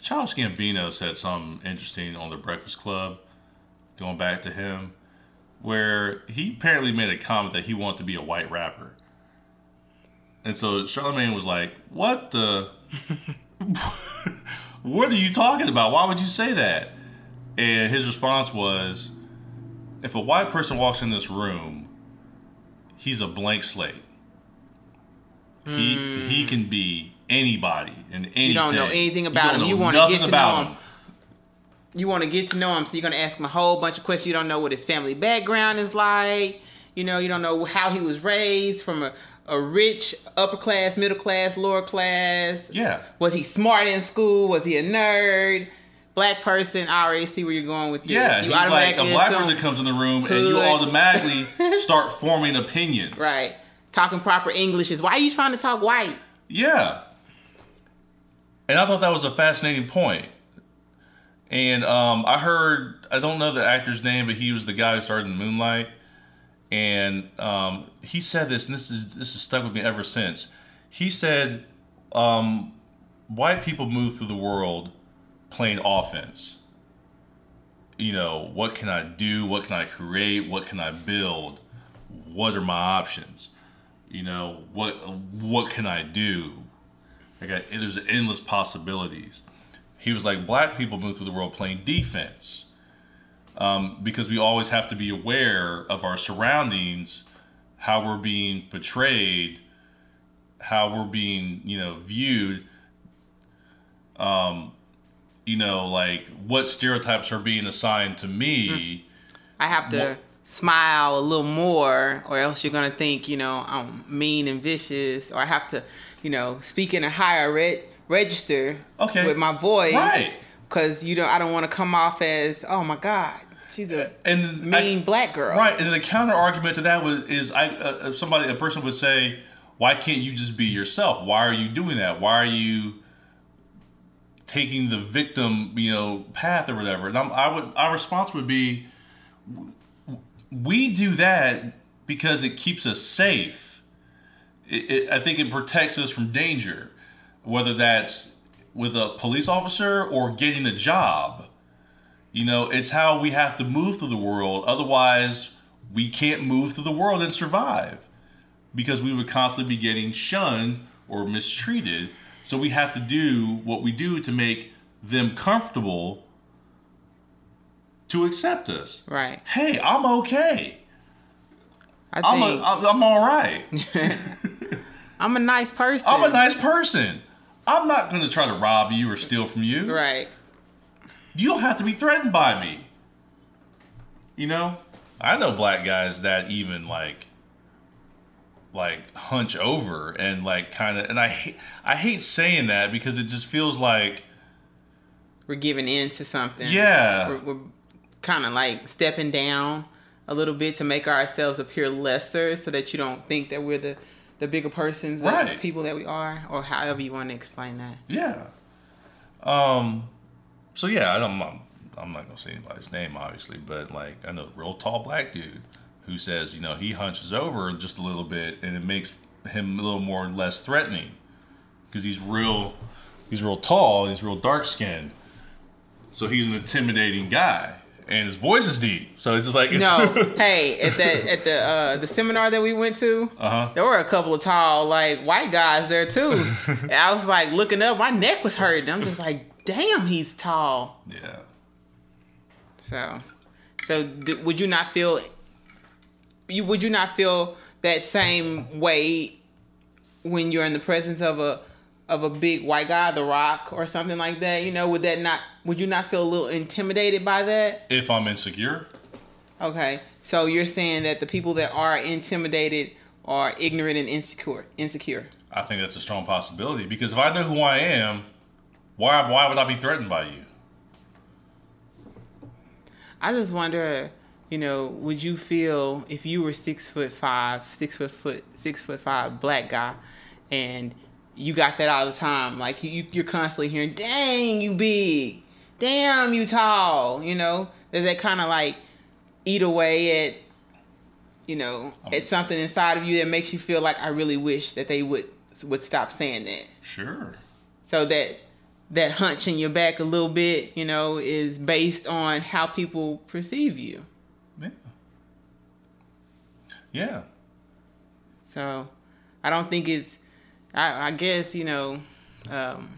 Childish Gambino said something interesting on the Breakfast Club, going back to him, where he apparently made a comment that he wanted to be a white rapper. And so Charlemagne was like, What the? what are you talking about? Why would you say that? And his response was, If a white person walks in this room, he's a blank slate. He he hmm. can be anybody and anything. You don't know anything about don't him. You want to get to know him. You want to get to know him, so you're gonna ask him a whole bunch of questions. You don't know what his family background is like. You know, you don't know how he was raised from a, a rich, upper class, middle class, lower class. Yeah. Was he smart in school? Was he a nerd? Black person, I already see where you're going with this. Yeah, you he's like a black person comes in the room and you automatically start forming opinions. Right. Talking proper English is why are you trying to talk white? Yeah. And I thought that was a fascinating point. And um, I heard, I don't know the actor's name, but he was the guy who started in Moonlight. And um, he said this, and this is this has stuck with me ever since. He said, um, "White people move through the world playing offense. You know, what can I do? What can I create? What can I build? What are my options? You know, what what can I do? I got there's endless possibilities. He was like, black people move through the world playing defense um, because we always have to be aware of our surroundings, how we're being portrayed, how we're being, you know, viewed. Um, you know, like what stereotypes are being assigned to me. I have to What- smile a little more, or else you're gonna think, you know, I'm mean and vicious, or I have to, you know, speak in a higher re- register Okay. with my voice, Right. Because you don't, I don't want to come off as, oh my God, she's a And I- mean black girl, Right, and then the counter argument to that was is I uh, somebody a person would say, why can't you just be yourself? Why are you doing that? Why are you taking the victim, you know, path or whatever? And I'm, I would our response would be, we do that because it keeps us safe. It, it, I think it protects us from danger, whether that's with a police officer or getting a job. You know, it's how we have to move through the world. Otherwise, we can't move through the world and survive because we would constantly be getting shunned or mistreated. So we have to do what we do to make them comfortable to accept us. right? Hey, I'm okay. I I'm think a, I'm I'm all right. I'm a nice person, I'm a nice person. I'm not going to try to rob you or steal from you. right? you don't have to be threatened by me. You know, I know black guys that even like, like hunch over and like kind of, and I hate, I hate saying that because it just feels like, We're giving in to something. Yeah. we're, we're kind of like stepping down a little bit to make ourselves appear lesser, so that you don't think that we're the the bigger persons, the Right. people that we are, or however you want to explain that. yeah. Um, so yeah, I don't, I'm not, I'm not gonna say anybody's name obviously, but like I know a real tall black dude who says you know he hunches over just a little bit and it makes him a little more less threatening because he's real he's real tall, he's real dark skinned. So he's an intimidating guy. And his voice is deep. So it's just like it's No, hey, at the at the uh, the seminar that we went to, Uh-huh. there were a couple of tall like white guys there too. and I was like looking up, my neck was hurting. I'm just like, damn, he's tall. Yeah. So, so d- would you not feel? You would you not feel that same way when you're in the presence of a of a big white guy, The Rock, or something like that? You know, would that not? Would you not feel a little intimidated by that? If I'm insecure, Okay, so you're saying that the people that are intimidated are ignorant and insecure. Insecure. I think that's a strong possibility because if I know who I am, why why would I be threatened by you? I just wonder, you know, would you feel if you were six foot five, six foot foot, six foot five black guy, and you got that all the time, like you you're constantly hearing, "Dang, you big, damn, you tall," you know? Does that kind of like eat away at, you know, um. at something inside of you that makes you feel like I really wish that they would would stop saying that? Sure. So that that hunch in your back a little bit, you know, is based on how people perceive you. Yeah. Yeah. So I don't think it's. I, I guess you know. Um,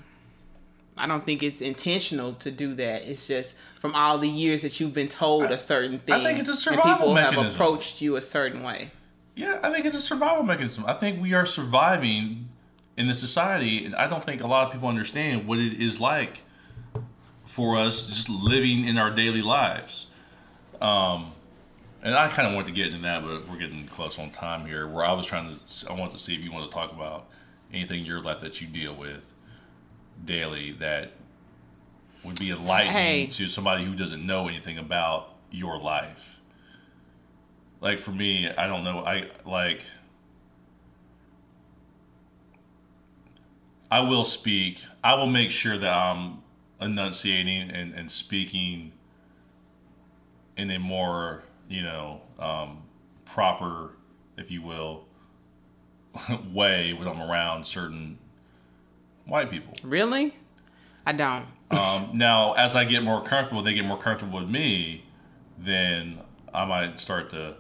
I don't think it's intentional to do that. It's just from all the years that you've been told a certain thing. I think it's a and survival people have approached you a certain way. Yeah, I think it's a survival mechanism. I think we are surviving in this society, and I don't think a lot of people understand what it is like for us just living in our daily lives. Um, and I kind of want to get into that, but we're getting close on time here. Where I was trying to, I want to see if you want to talk about anything in your life that you deal with daily that would be enlightening Hey. to somebody who doesn't know anything about your life? Like for me i don't know. I like i will speak. I will make sure that i'm enunciating and, and speaking in a more you know um, proper if you will way when i'm around certain white people Really? I don't. um, now, as I get more comfortable, they get more comfortable with me, then I might start to,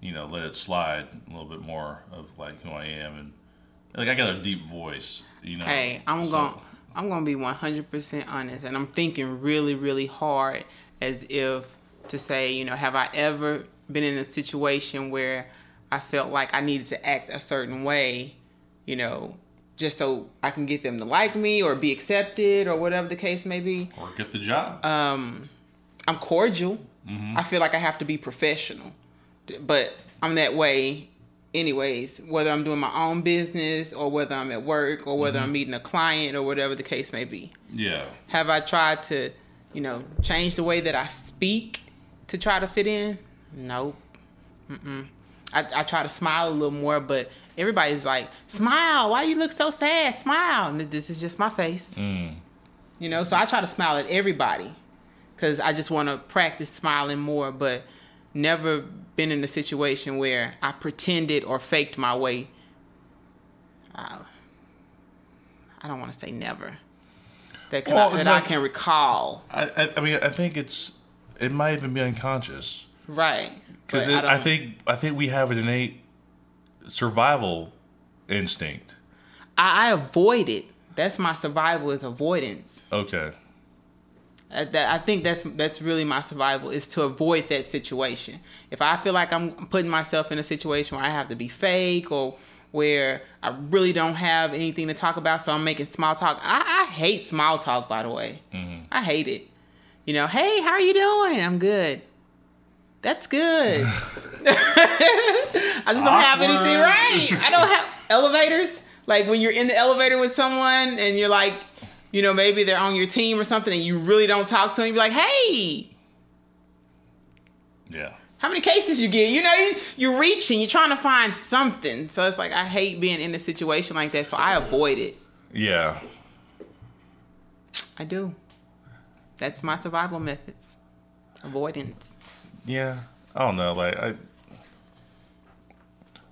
you know, let it slide a little bit more of like who I am and like I got a deep voice, you know. Hey, I'm so- going. I'm gonna be 100% honest, and I'm thinking really, really hard, as if to say, you know, have I ever been in a situation where I felt like I needed to act a certain way, you know, just so I can get them to like me or be accepted or whatever the case may be. or get the job. Um, I'm cordial. I feel like I have to be professional, but I'm that way anyways, whether I'm doing my own business or whether I'm at work or whether I'm meeting a client or whatever the case may be. yeah, Have I tried to, you know, change the way that I speak to try to fit in? Nope. Mm-mm. I, I try to smile a little more, but everybody's like, smile. Why you look so sad? Smile. And this is just my face. mm. You know, so I try to smile at everybody because I just want to practice smiling more, but never been in a situation where I pretended or faked my way. I, I don't want to say never. That, can Well, I, that like- I can recall. I, I, I mean, I think it's it might even be unconscious Right. Because I, don't- think I think we have an innate survival instinct. I, I avoid it. That's my survival is avoidance. Okay. Uh, that I think that's that's really my survival is to avoid that situation. If I feel like I'm putting myself in a situation where I have to be fake or where I really don't have anything to talk about, so I'm making small talk. I, I hate small talk, by the way. I hate it. You know, hey, how are you doing? I'm good. That's good. I just don't have anything right. I don't have elevators. Like when you're in the elevator with someone and you're like, you know, maybe they're on your team or something and you really don't talk to them, you're like, hey, Yeah. how many cases you get? You know, you're reaching, you're trying to find something. So it's like, I hate being in a situation like that. So I avoid it. Yeah. I do. That's my survival methods. Avoidance. Yeah, I don't know. Like I,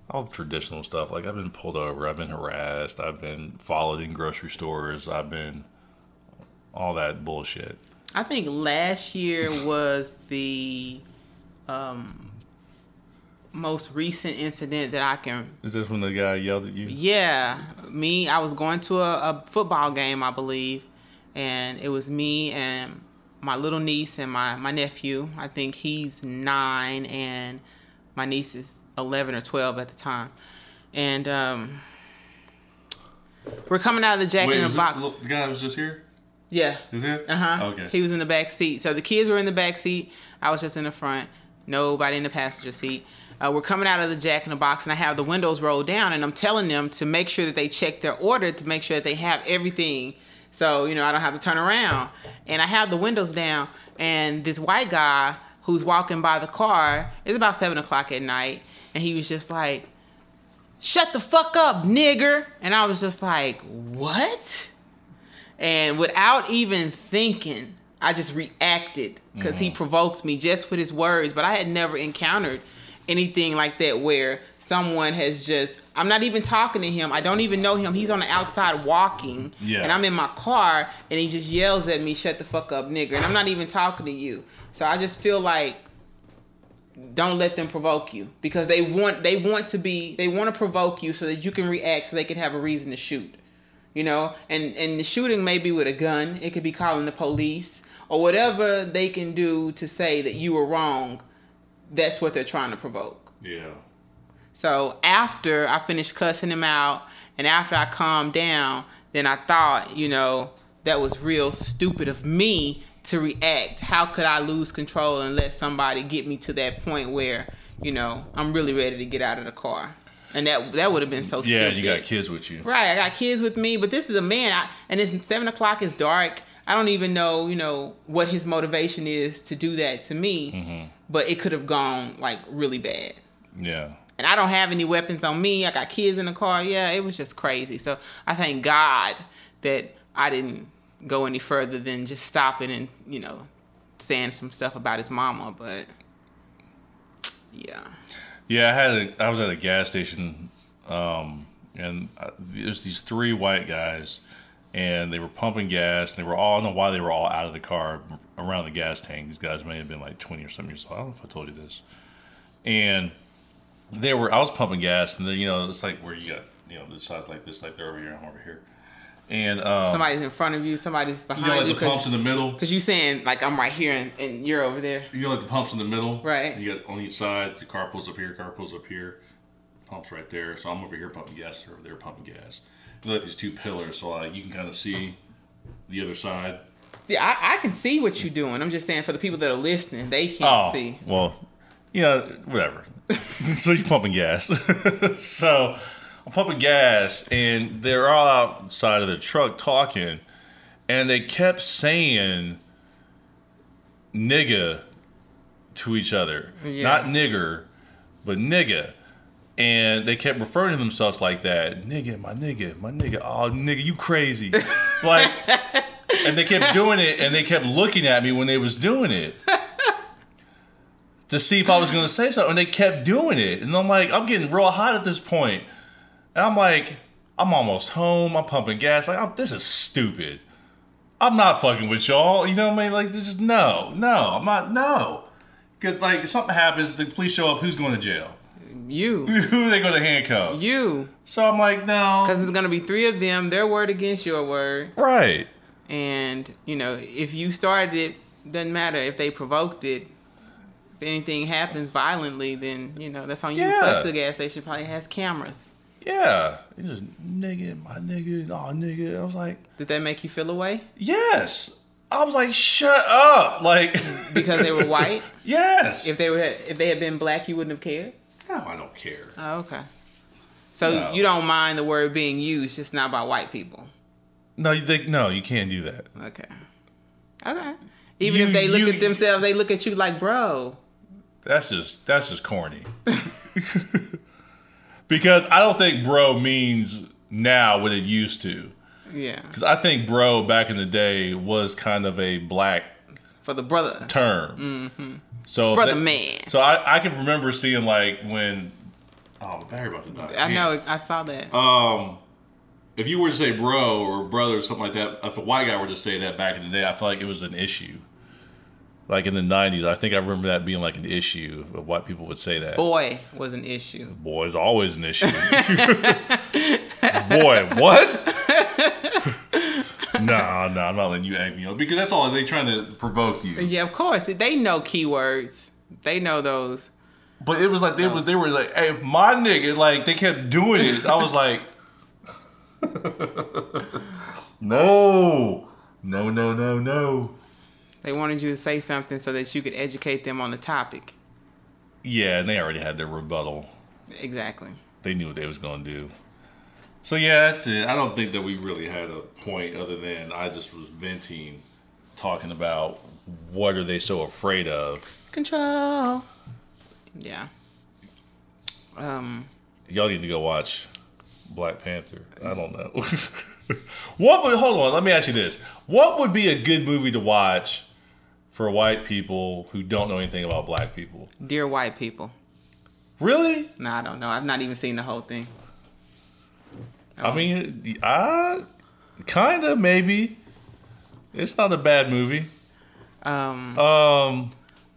all the traditional stuff. Like I've been pulled over, I've been harassed, I've been followed in grocery stores, I've been all that bullshit. I think last year was the um, most recent incident that I can. Is this when the guy yelled at you? Yeah, me. I was going to a, a football game, I believe, and it was me and my little niece and my my nephew. I think he's nine and my niece is eleven or twelve at the time, and um, we're coming out of the Jack Wait, in the Box. the the guy was just here? Yeah. Is it? Uh huh. Okay. He was in the back seat. So the kids were in the back seat. I was just in the front. Nobody in the passenger seat. Uh, we're coming out of the Jack in the Box, and I have the windows rolled down, and I'm telling them to make sure that they check their order to make sure that they have everything. So you know I don't have to turn around. And I have the windows down, and this white guy who's walking by the car. It's about seven o'clock at night, and he was just like, "Shut the fuck up, nigger!" And I was just like, "What?" And without even thinking, I just reacted because he mm-hmm. provoked me just with his words. But I had never encountered anything like that where someone has just, I'm not even talking to him. I don't even know him. He's on the outside walking. Yeah. And I'm in my car and he just yells at me, shut the fuck up, nigger. And I'm not even talking to you. So I just feel like don't let them provoke you because they want they want to be they want to provoke you so that you can react so they can have a reason to shoot you know and and the shooting may be with a gun it could be calling the police or whatever they can do to say that you were wrong that's what they're trying to provoke Yeah. So after i finished cussing him out and after i calmed down then i thought you know that was real stupid of me to react how could i lose control and let somebody get me to that point where you know i'm really ready to get out of the car and that that would have been so Yeah, stupid you got kids with you. Right, I got kids with me, but this is a man, I, and it's seven o'clock. It's dark. I don't even know, you know, what his motivation is to do that to me. Mm-hmm. But it could have gone like really bad. Yeah. And I don't have any weapons on me. I got kids in the car. Yeah, it was just crazy. So I thank God that I didn't go any further than just stopping and you know saying some stuff about his mama. But yeah, Yeah, I had a, I was at a gas station, um, and there's these three white guys, and they were pumping gas. And they were all I don't know why they were all out of the car around the gas tank. These guys may have been like twenty or something years old. I don't know if I told you this. And they were I was pumping gas, and then you know it's like where you got you know this side's like this, like they're over here, I'm over here, and um, somebody's in front of you. Somebody's you know behind like you. the pumps in the middle. Because you saying like I'm right here and, and you're over there. You know, like the pumps in the middle, Right. You got on each side. The car pulls up here, car pulls up here, pumps right there. So I'm over here pumping gas, they're over there pumping gas. You like these two pillars, so like you can kind of see the other side. Yeah, I, I can see what you're doing. I'm just saying for the people that are listening, they can't Oh, see. well, you know, whatever. so you're pumping gas. so I'm pumping gas, and they're all outside of the truck talking, and they kept saying nigga to each other. Yeah. Not nigger, but nigga. And they kept referring to themselves like that. Nigga, my nigga, my nigga. Oh, nigga, you crazy. like, and they kept doing it, and they kept looking at me when they was doing it to see if I was going to say something. And they kept doing it. And I'm like, I'm getting real hot at this point. And I'm like, I'm almost home. I'm pumping gas. Like, I'm, this is stupid. I'm not fucking with y'all. You know what I mean? Like, this is no, no, I'm not, no. Because, like, if something happens, the police show up, who's going to jail? You, Who are they going to handcuff? you, So I'm like, no. because it's gonna be three of them. Their word against your word, Right. and you know if you started it, doesn't matter if they provoked it. If anything happens violently, then you know that's on you. Yeah. Plus, the gas station probably has cameras. Yeah. It just, nigga, my nigga, oh, nigga. I was like, Did that make you feel away yes. I was like, shut up. Like, because they were white? yes. if they were, if they had been black, you wouldn't have cared. no, I don't care. Oh, okay. So No. you don't mind the word being used, just not by white people. No, you think, no, you can't do that. Okay. Okay. Even You- if they look you- at themselves, they look at you like, bro. That's just that's just corny. because I don't think bro means now what it used to. Yeah. Because I think bro back in the day was kind of a black For the brother. term. So if Brother that- man. So I, I can remember seeing like when Oh, Barry about to die. I know. I saw that. Um, if you were to say bro or brother or something like that, if a white guy were to say that back in the day, I feel like it was an issue. Like in the '90s, I think I remember that being like an issue of white people would say that. Boy was an issue. Boy is always an issue. Boy, what? nah, nah, I'm not letting you egg me on because that's all they trying to provoke you. Yeah, of course. They know keywords. They know those. But it was like they was they were like, hey, my nigga, like they kept doing it. I was like, no, no, no, no, no. They wanted you to say something so that you could educate them on the topic. Yeah, and they already had their rebuttal. Exactly. They knew what they was gonna do. So yeah, that's it. I don't think that we really had a point other than I just was venting, talking about what are they so afraid of. Control. Yeah. Um. Y'all need to go watch Black Panther. I don't know. what would hold on? Let me ask you this: What would be a good movie to watch for white people who don't know anything about black people? Dear white people. Really? No, I don't know. I've not even seen the whole thing. I mean, I kind of maybe. It's not a bad movie. Um. Um,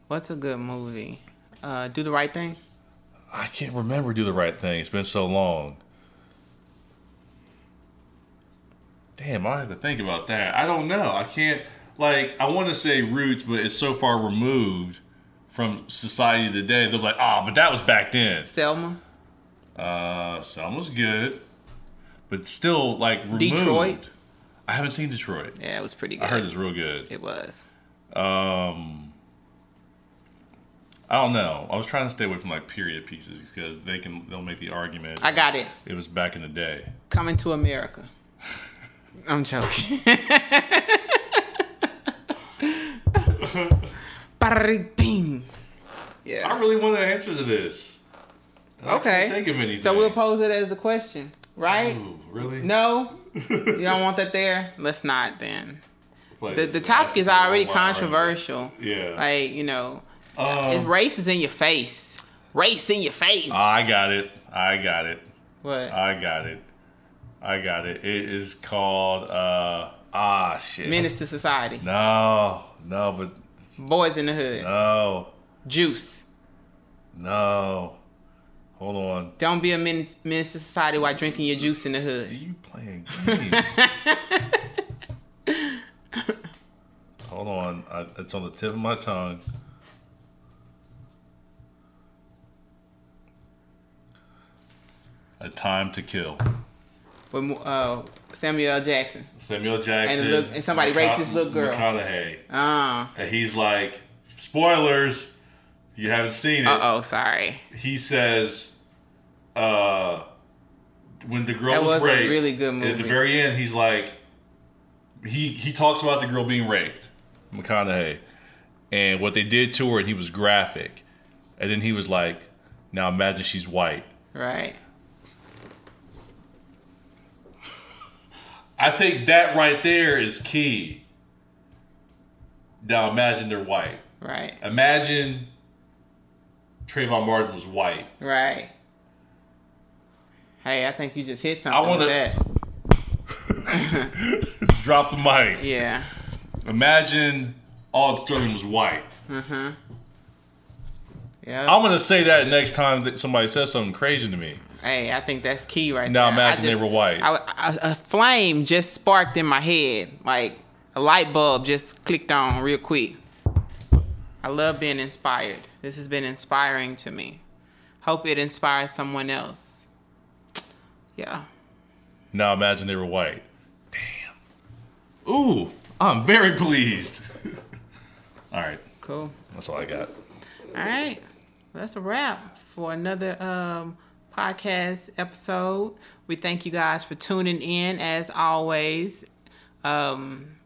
What's a good movie? Uh, Do the Right Thing. I can't remember Do the Right Thing. It's been so long. Damn, I have to think about that. I don't know. I can't like I want to say roots, but it's so far removed from society today. They're like, oh, but that was back then. Selma. Uh, Selma's good, but still like removed. Detroit? I haven't seen Detroit. Yeah, it was pretty good. I heard it's real good. It was. Um, I don't know. I was trying to stay away from like period pieces because they can they'll make the argument. I got it. It was back in the day. Coming to America. I'm joking. Bing. Yeah. I really want to answer to this. I Okay. Think of anything. So we'll pose it as a question, right? Ooh, really? No, you don't want that there. Let's not then. The the topic is asking for a already controversial. Yeah. Like you know, Um, it's race is in your face. Race in your face. I got it. I got it. what? I got it. I got it. It is called uh ah shit. Menace to society. No, no, but Boys in the hood. no, Juice. no. Hold on. Don't be a menace, to society while drinking your juice in the hood. See you playing games. Hold on. I, it's on the tip of my tongue. A Time to Kill. With uh, Samuel L. Jackson. Samuel Jackson. And and somebody raped this little girl. McConaughey. Ah. And he's like, spoilers. You haven't seen it. Uh oh. Sorry. he says, uh, when the girl That was, was a raped, really good movie. At the very end, he's like, he he talks about the girl being raped, McConaughey, and what they did to her, and he was graphic, and then he was like, now imagine she's white. Right. I think that right there is key. Now imagine they're white. Right. Imagine Trayvon Martin was white. Right. Hey, I think you just hit something I wanna- with that. Drop the mic. Yeah. Imagine Alton Sterling was white. Mm-hmm. Yeah. I'm gonna say that next time that somebody says something crazy to me. Hey, I think that's key right Now there. imagine I they were white. I, I- a flame just sparked in my head, like a light bulb just clicked on real quick. I love being inspired. This has been inspiring to me. Hope it inspires someone else. Yeah. Now imagine they were white. Damn. Ooh, I'm very pleased. all right, Cool. that's all I got. All right. That's a wrap for another um, podcast episode. We thank you guys for tuning in as always. Um,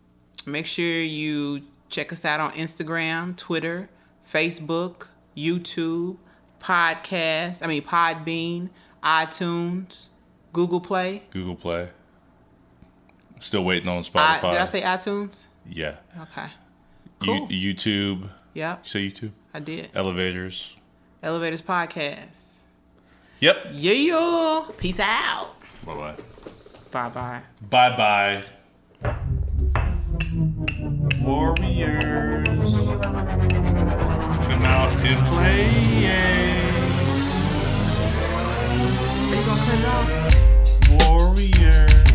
make sure you check us out on Instagram, Twitter, Facebook, YouTube, podcast, I mean Podbean, iTunes, Google Play. Google Play. Still waiting on I, Spotify. did I say iTunes? yeah. Okay. Cool. YouTube. Yep, You say YouTube. I did. Elevators. Elevators Podcast. Yep. Yeah. Peace out. Bye bye. Bye bye. Bye bye. Warriors. Come out and play. Are you gonna cut it off? Warriors.